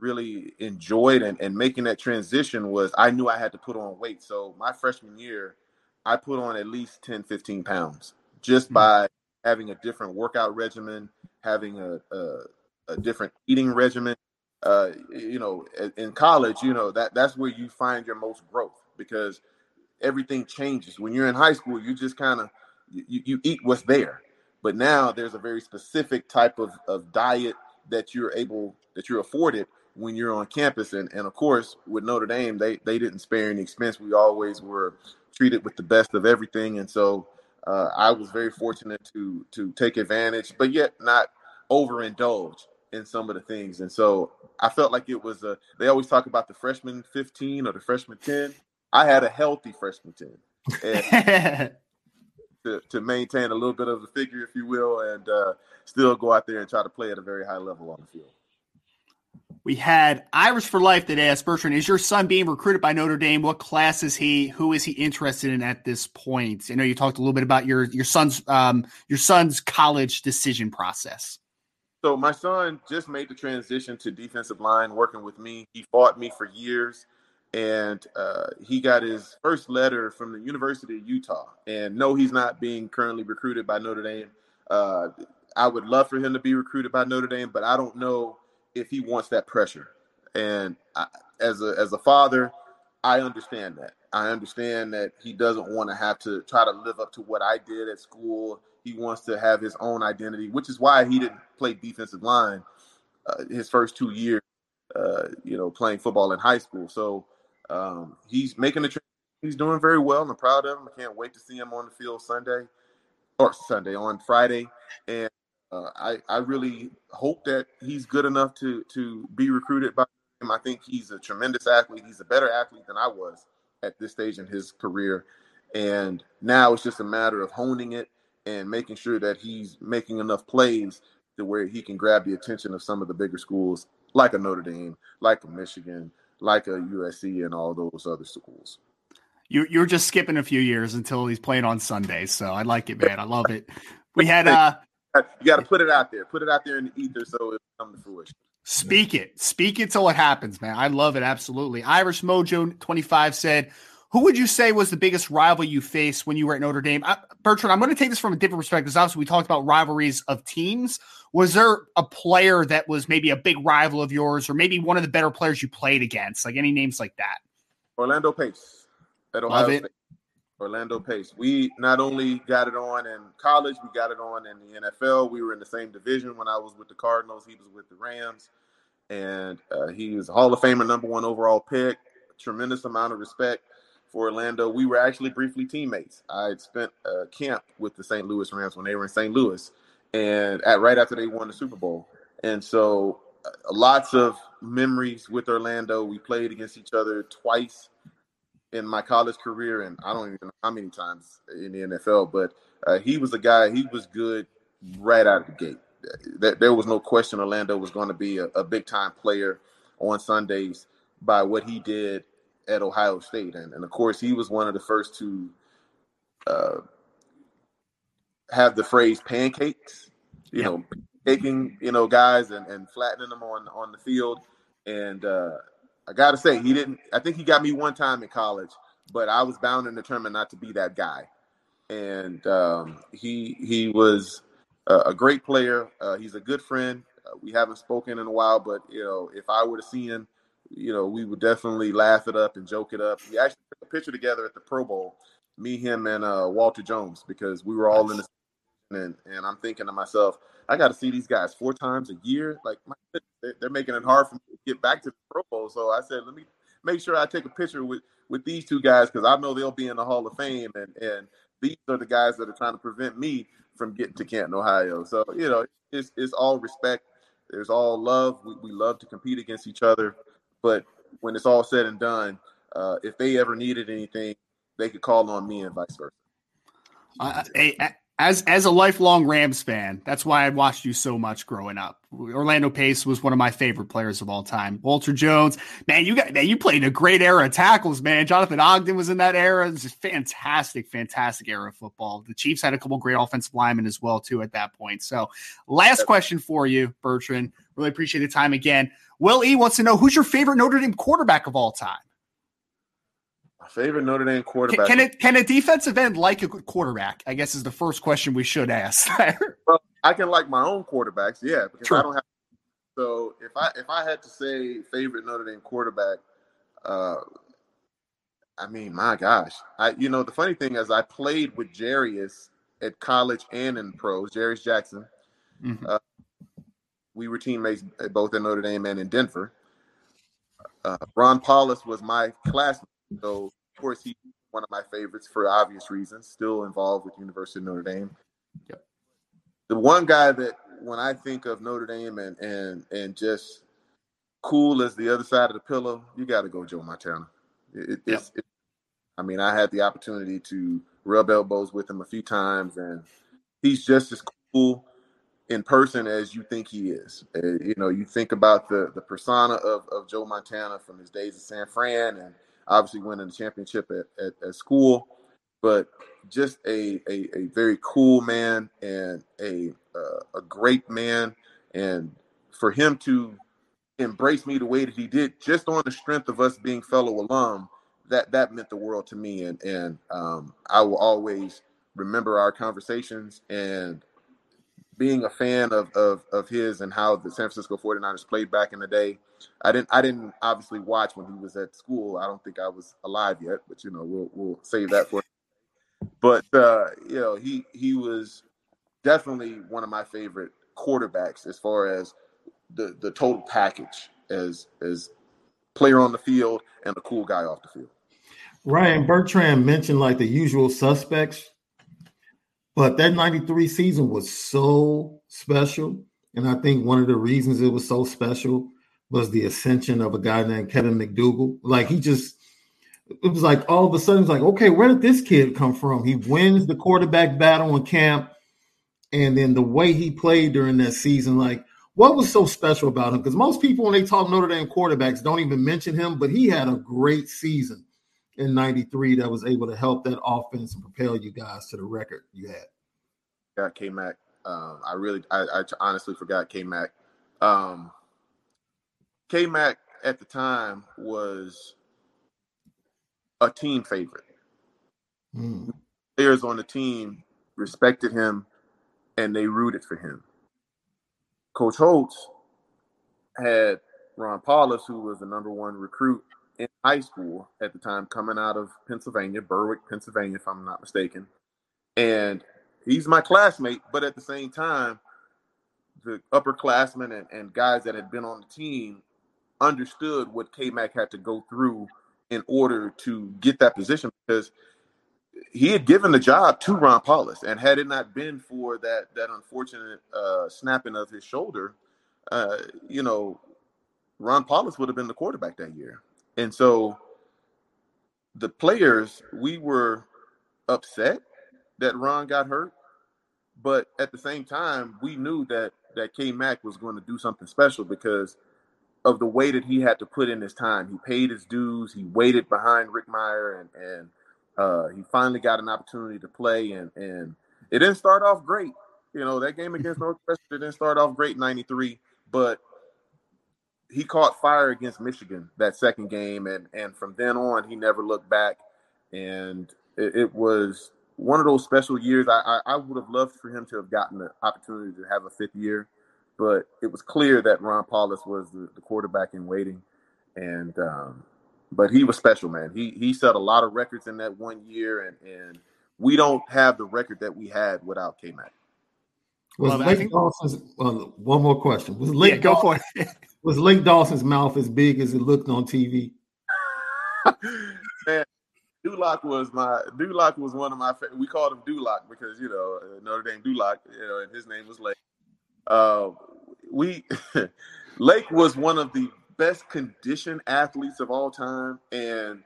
really enjoyed and, and making that transition was I knew I had to put on weight. So my freshman year, I put on at least 10, 15 pounds just mm-hmm. by having a different workout regimen, having a, a a different eating regimen. Uh, you know, in college, you know that that's where you find your most growth because everything changes. When you're in high school, you just kind of you, you eat what's there. But now there's a very specific type of, of diet that you're able that you're afforded when you're on campus. And and of course with Notre Dame, they they didn't spare any expense. We always were treated with the best of everything. And so uh, I was very fortunate to to take advantage, but yet not overindulge in some of the things. And so I felt like it was a. They always talk about the freshman 15 or the freshman 10. I had a healthy freshman 10. [laughs] to, to maintain a little bit of a figure, if you will, and uh, still go out there and try to play at a very high level on the field. We had Irish for Life that asked Bertrand, is your son being recruited by Notre Dame? What class is he? Who is he interested in at this point? I know you talked a little bit about your your son's um, your son's college decision process. So my son just made the transition to defensive line, working with me. He fought me for years, and uh, he got his first letter from the University of Utah. And no, he's not being currently recruited by Notre Dame. Uh, I would love for him to be recruited by Notre Dame, but I don't know if he wants that pressure. And I, as a as a father, I understand that. I understand that he doesn't want to have to try to live up to what I did at school. He wants to have his own identity, which is why he didn't play defensive line uh, his first two years, uh, you know, playing football in high school. So um, he's making the transition. He's doing very well. I'm proud of him. I can't wait to see him on the field Sunday or Sunday on Friday. And uh, I I really hope that he's good enough to to be recruited by him. I think he's a tremendous athlete. He's a better athlete than I was at this stage in his career. And now it's just a matter of honing it and making sure that he's making enough plays to where he can grab the attention of some of the bigger schools like a Notre Dame, like a Michigan, like a USC, and all those other schools. You you're just skipping a few years until he's playing on Sundays, so I like it, man. I love it. We [laughs] had uh you got to put it out there. Put it out there in the ether so it comes to fruition. Speak it. Speak it till it happens, man. I love it. Absolutely. Irish Mojo 25 said, Who would you say was the biggest rival you faced when you were at Notre Dame? I, Bertrand, I'm going to take this from a different perspective. Obviously, we talked about rivalries of teams. Was there a player that was maybe a big rival of yours or maybe one of the better players you played against? Like any names like that? Orlando Pace at Ohio State. Orlando Pace. We not only got it on in college, we got it on in the NFL. We were in the same division when I was with the Cardinals. He was with the Rams, and uh, he was a Hall of Famer, number one overall pick. Tremendous amount of respect for Orlando. We were actually briefly teammates. I had spent a camp with the St. Louis Rams when they were in St. Louis, and at right after they won the Super Bowl. And so, uh, lots of memories with Orlando. We played against each other twice in my college career, and I don't even know how many times in the NFL, but uh, he was a guy, he was good right out of the gate. There, there was no question Orlando was going to be a, a big time player on Sundays by what he did at Ohio State. And, and of course, he was one of the first to uh, have the phrase pancakes, you know, taking, you know, guys and, and flattening them on, on the field. And uh, I got to say, he didn't. I think he got me one time in college, but I was bound and determined not to be that guy. And um, he he was a, a great player. Uh, he's a good friend. Uh, we haven't spoken in a while, but you know, if I were to see him, you know, we would definitely laugh it up and joke it up. We actually took a picture together at the Pro Bowl, me, him, and uh, Walter Jones, because we were all in the and and I'm thinking to myself, I got to see these guys four times a year. Like they're making it hard for me to get back to the Pro Bowl. So I said, let me make sure I take a picture with with these two guys because I know they'll be in the Hall of Fame, and and these are the guys that are trying to prevent me from getting to Canton, Ohio. So you know, it's it's all respect. There's all love. We, we love to compete against each other, but when it's all said and done, uh, if they ever needed anything, they could call on me and vice versa. Uh, hey, as as a lifelong Rams fan, that's why I watched you so much growing up. Orlando Pace was one of my favorite players of all time. Walter Jones, man, you got man, you played in a great era of tackles, man. Jonathan Ogden was in that era. It was just fantastic, fantastic era of football. The Chiefs had a couple great offensive linemen as well too at that point. So, last question for you, Bertrand. Really appreciate the time again. Will E wants to know who's your favorite Notre Dame quarterback of all time. Favorite Notre Dame quarterback? Can, can, it can a defensive end like a good quarterback? I guess is the first question we should ask. [laughs] well, I can like my own quarterbacks, yeah, because True. I don't have So if I if I had to say favorite Notre Dame quarterback, uh, I mean, my gosh, I you know the funny thing is I played with Jarius at college and in pros, Jarius Jackson. Mm-hmm. Uh, we were teammates both in Notre Dame and in Denver. Uh, Ron Powlus was my classmate, so of course he's one of my favorites for obvious reasons. Still involved with University of Notre Dame. Yep. The one guy that when I think of Notre Dame and and and just cool as the other side of the pillow, you got to go Joe Montana. It, yep. it, I mean, I had the opportunity to rub elbows with him a few times, and he's just as cool in person as you think he is. Uh, you know, you think about the the persona of, of Joe Montana from his days at San Fran, and obviously winning the championship at, at, at school, but just a, a, a very cool man and a uh, a great man, and for him to embrace me the way that he did, just on the strength of us being fellow alum, that that meant the world to me, and and um, I will always remember our conversations and being a fan of, of of his and how the San Francisco 49ers played back in the day. I didn't I didn't obviously watch when he was at school. I don't think I was alive yet, but you know, we'll we'll save that for but uh, you know, he he was definitely one of my favorite quarterbacks as far as the the total package as as player on the field and a cool guy off the field. Ryan Bertrand mentioned like the usual suspects but that 93 season was so special. And I think one of the reasons it was so special was the ascension of a guy named Kevin McDougal. Like he just, it was like all of a sudden, it's like, okay, where did this kid come from? He wins the quarterback battle in camp. And then the way he played during that season, like what was so special about him? Because most people, when they talk Notre Dame quarterbacks, don't even mention him, but he had a great season in 93 that was able to help that offense and propel you guys to the record you had? Got K Mac. Um, I really, I, I, honestly forgot K Mac. Um, K Mac at the time was a team favorite. Mm. Players on the team respected him and they rooted for him. Coach Holtz had Ron Powlus, who was the number one recruit in high school at the time, coming out of Pennsylvania, Berwick, Pennsylvania, if I'm not mistaken. And he's my classmate, but at the same time, the upperclassmen and, and guys that had been on the team understood what K Mac had to go through in order to get that position because he had given the job to Ron Powlus. and had it not been for that that unfortunate uh, snapping of his shoulder, uh, you know, Ron Powlus would have been the quarterback that year. And so the players, we were upset that Ron got hurt, but at the same time, we knew that that K Mac was going to do something special because of the way that he had to put in his time. He paid his dues. He waited behind Rick Mirer, and and uh, he finally got an opportunity to play. And and it didn't start off great. You know that game against Northwestern didn't start off great '93, but he caught fire against Michigan that second game, and and from then on he never looked back, and it, it was one of those special years. I, I, I would have loved for him to have gotten the opportunity to have a fifth year, but it was clear that Ron Powlus was the, the quarterback in waiting, and um, but he was special, man. He he set a lot of records in that one year, and and we don't have the record that we had without K Mac. Was well, Lake think... Dawson's well, one more question? Was Lake yeah, go for it. [laughs] was Lake Dawson's mouth as big as it looked on TV? [laughs] Man, Duloc was my Duloc was one of my we called him Duloc because you know Notre Dame Duloc, you know, and his name was Lake. Uh, we [laughs] Lake was one of the best conditioned athletes of all time, and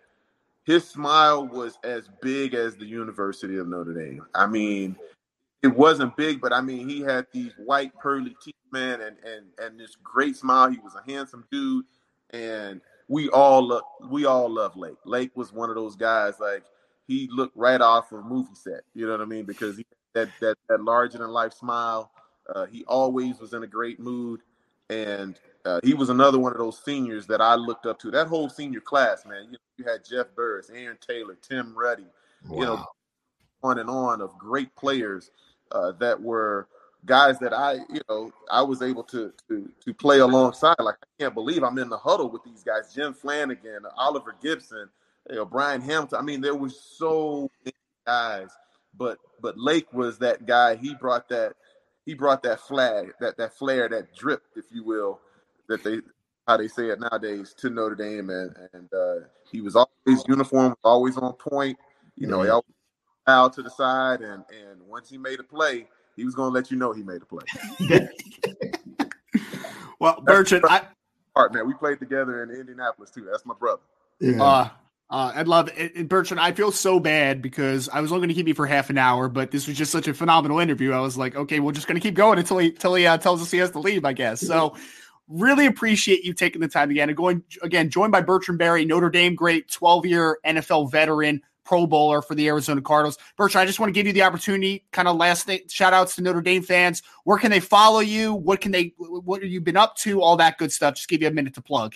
his smile was as big as the University of Notre Dame. I mean, it wasn't big, but I mean, he had these white pearly teeth, man, and and and this great smile. He was a handsome dude, and we all look, we all love Lake. Lake was one of those guys like he looked right off of a movie set. You know what I mean? Because he that that that larger than life smile. Uh, he always was in a great mood, and uh, he was another one of those seniors that I looked up to. That whole senior class, man. You, you had Jeff Burris, Aaron Taylor, Tim Ruddy, wow. you know, on and on of great players uh, that were guys that I, you know, I was able to to to play alongside. Like I can't believe I'm in the huddle with these guys: Jim Flanigan, Oliver Gibson, you know, Brian Hamilton. I mean, there was so many guys, but but Lake was that guy. He brought that he brought that flag, that that flair, that drip, if you will, that they how they say it nowadays to Notre Dame, and and uh, he was always uniform, always on point. You know, he always out to the side, and and once he made a play, he was going to let you know he made a play. [laughs] well, Bertrand, I, part man, we played together in Indianapolis too. That's my brother. Yeah. Uh, uh, I'd love it. Bertrand, I feel so bad because I was only going to keep you for half an hour, but this was just such a phenomenal interview. I was like, okay, we're just going to keep going until he, until he uh, tells us he has to leave, I guess. So, really appreciate you taking the time again and going again, joined by Bertrand Berry, Notre Dame great, 12 year NFL veteran, Pro Bowler for the Arizona Cardinals. Bertrand, I just want to give you the opportunity, kind of last thing, shout outs to Notre Dame fans. Where can they follow you? What can they, what have you been up to? All that good stuff. Just give you a minute to plug.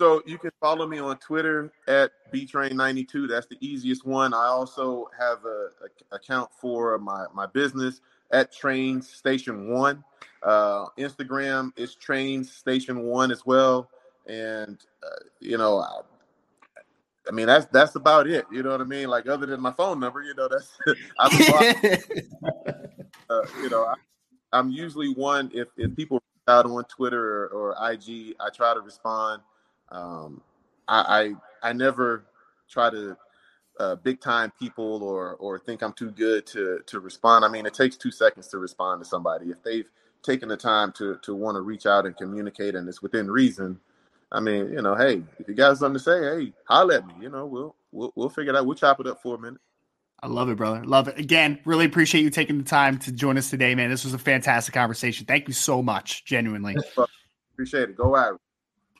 So you can follow me on Twitter at btrain92. That's the easiest one. I also have a, a account for my my business at Train Station One. Uh, Instagram is Train Station One as well. And uh, you know, I, mean that's that's about it. You know what I mean? Like other than my phone number, you know, that's [laughs] I, [laughs] uh, you know, I, am usually one if if people out on Twitter or, or IG, I try to respond. Um, I, I, I never try to uh, big time people or or think I'm too good to to respond. I mean, it takes two seconds to respond to somebody. If they've taken the time to to want to reach out and communicate, and it's within reason. I mean, you know, hey, if you got something to say, hey, holler at me. You know, we'll we'll we'll figure it out. We'll chop it up for a minute. I love it, brother. Love it. Again, really appreciate you taking the time to join us today, man. This was a fantastic conversation. Thank you so much, genuinely. Appreciate it. Go Irish.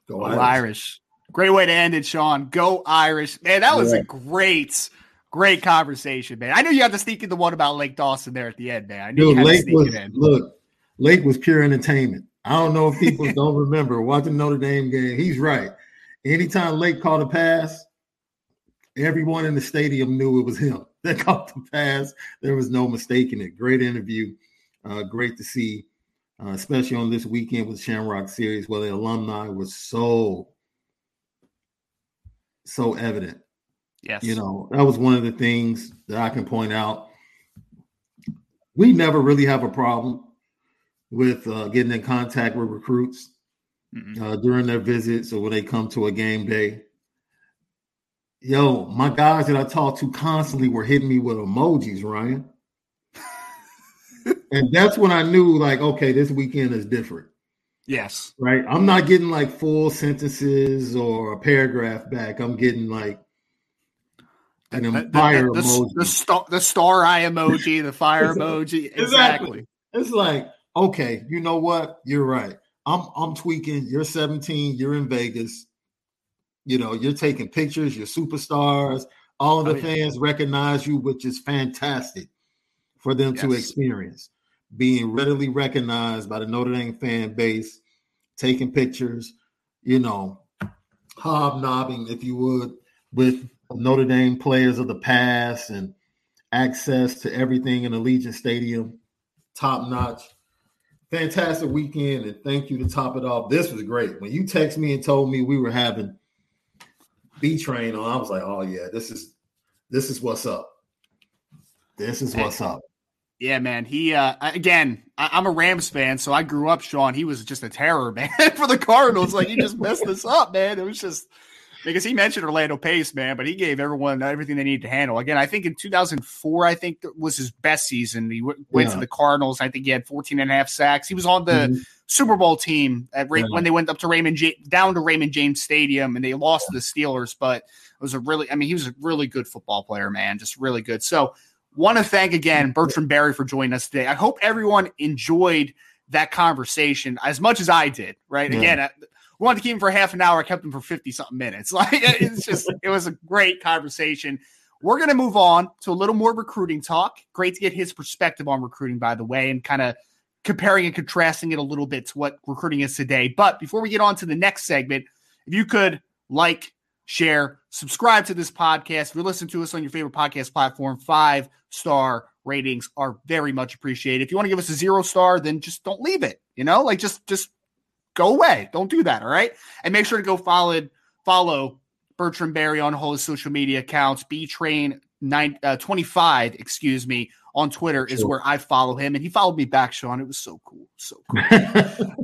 Go, Irish. Irish. Great way to end it, Sean. Go Irish. Man, that was yeah. a great, great conversation, man. I knew you had to sneak in the one about Lake Dawson there at the end, man. I knew Dude, you had Lake to sneak was, it in. Look, Lake was pure entertainment. I don't know if people don't remember watching Notre Dame game. He's right. Anytime Lake caught a pass, everyone in the stadium knew it was him [laughs] that caught the pass. There was no mistaking it. Great interview. Uh, great to see uh, especially on this weekend with Shamrock Series, where the alumni was so, so evident. Yes. You know, that was one of the things that I can point out. We never really have a problem with uh, getting in contact with recruits uh, during their visits or when they come to a game day. Yo, my guys that I talk to constantly were hitting me with emojis, Bryan [laughs] and that's when I knew, like, okay, this weekend is different. Yes. Right. I'm not getting like full sentences or a paragraph back. I'm getting like an the, fire the, the, emoji. The star, the star eye emoji, the fire [laughs] emoji. Exactly. exactly. It's like, okay, you know what? You're right. I'm I'm tweaking. You're 17. You're in Vegas. You know, you're taking pictures. You're superstars. All of the oh, fans recognize you, which is fantastic for them yes. to experience being readily recognized by the Notre Dame fan base, taking pictures, you know, hobnobbing, if you would, with Notre Dame players of the past and access to everything in Allegiant Stadium, top notch. Fantastic weekend, and thank you to top it off. This was great. When you text me and told me we were having B train on, I was like, oh yeah, this is this is what's up. This is what's up. Yeah, man. He uh again, I, am a Rams fan, so I grew up, Sean. He was just a terror, [laughs] man, for the Cardinals. Like he just messed this up, man. It was just because he mentioned Orlando Pace, man, but he gave everyone everything they needed to handle. Again, I think in 2004, I think was his best season. He w- went yeah. to the Cardinals. I think he had 14 and a half sacks. He was on the mm-hmm. Super Bowl team at Ray- yeah. when they went up to Raymond J- down to Raymond James Stadium and they lost to the Steelers. But it was a really, I mean, he was a really good football player, man, just really good. So Want to thank again Bertrand Berry for joining us today. I hope everyone enjoyed that conversation as much as I did. Right? Yeah. Again, we wanted to keep him for half an hour. I kept him for 50 something minutes. [laughs] Like it's just, it was a great conversation. We're going to move on to a little more recruiting talk. Great to get his perspective on recruiting, by the way, and kind of comparing and contrasting it a little bit to what recruiting is today. But before we get on to the next segment, if you could like, share, subscribe to this podcast. If you're listening to us on your favorite podcast platform, five star ratings are very much appreciated. If you want to give us a zero star, then just don't leave it. You know, like just just go away. Don't do that. All right. And make sure to go follow follow Bertrand Berry on all his social media accounts. B Train nine uh, 25, excuse me, on Twitter is where I follow him, and he followed me back, Sean. It was so cool, so cool. [laughs]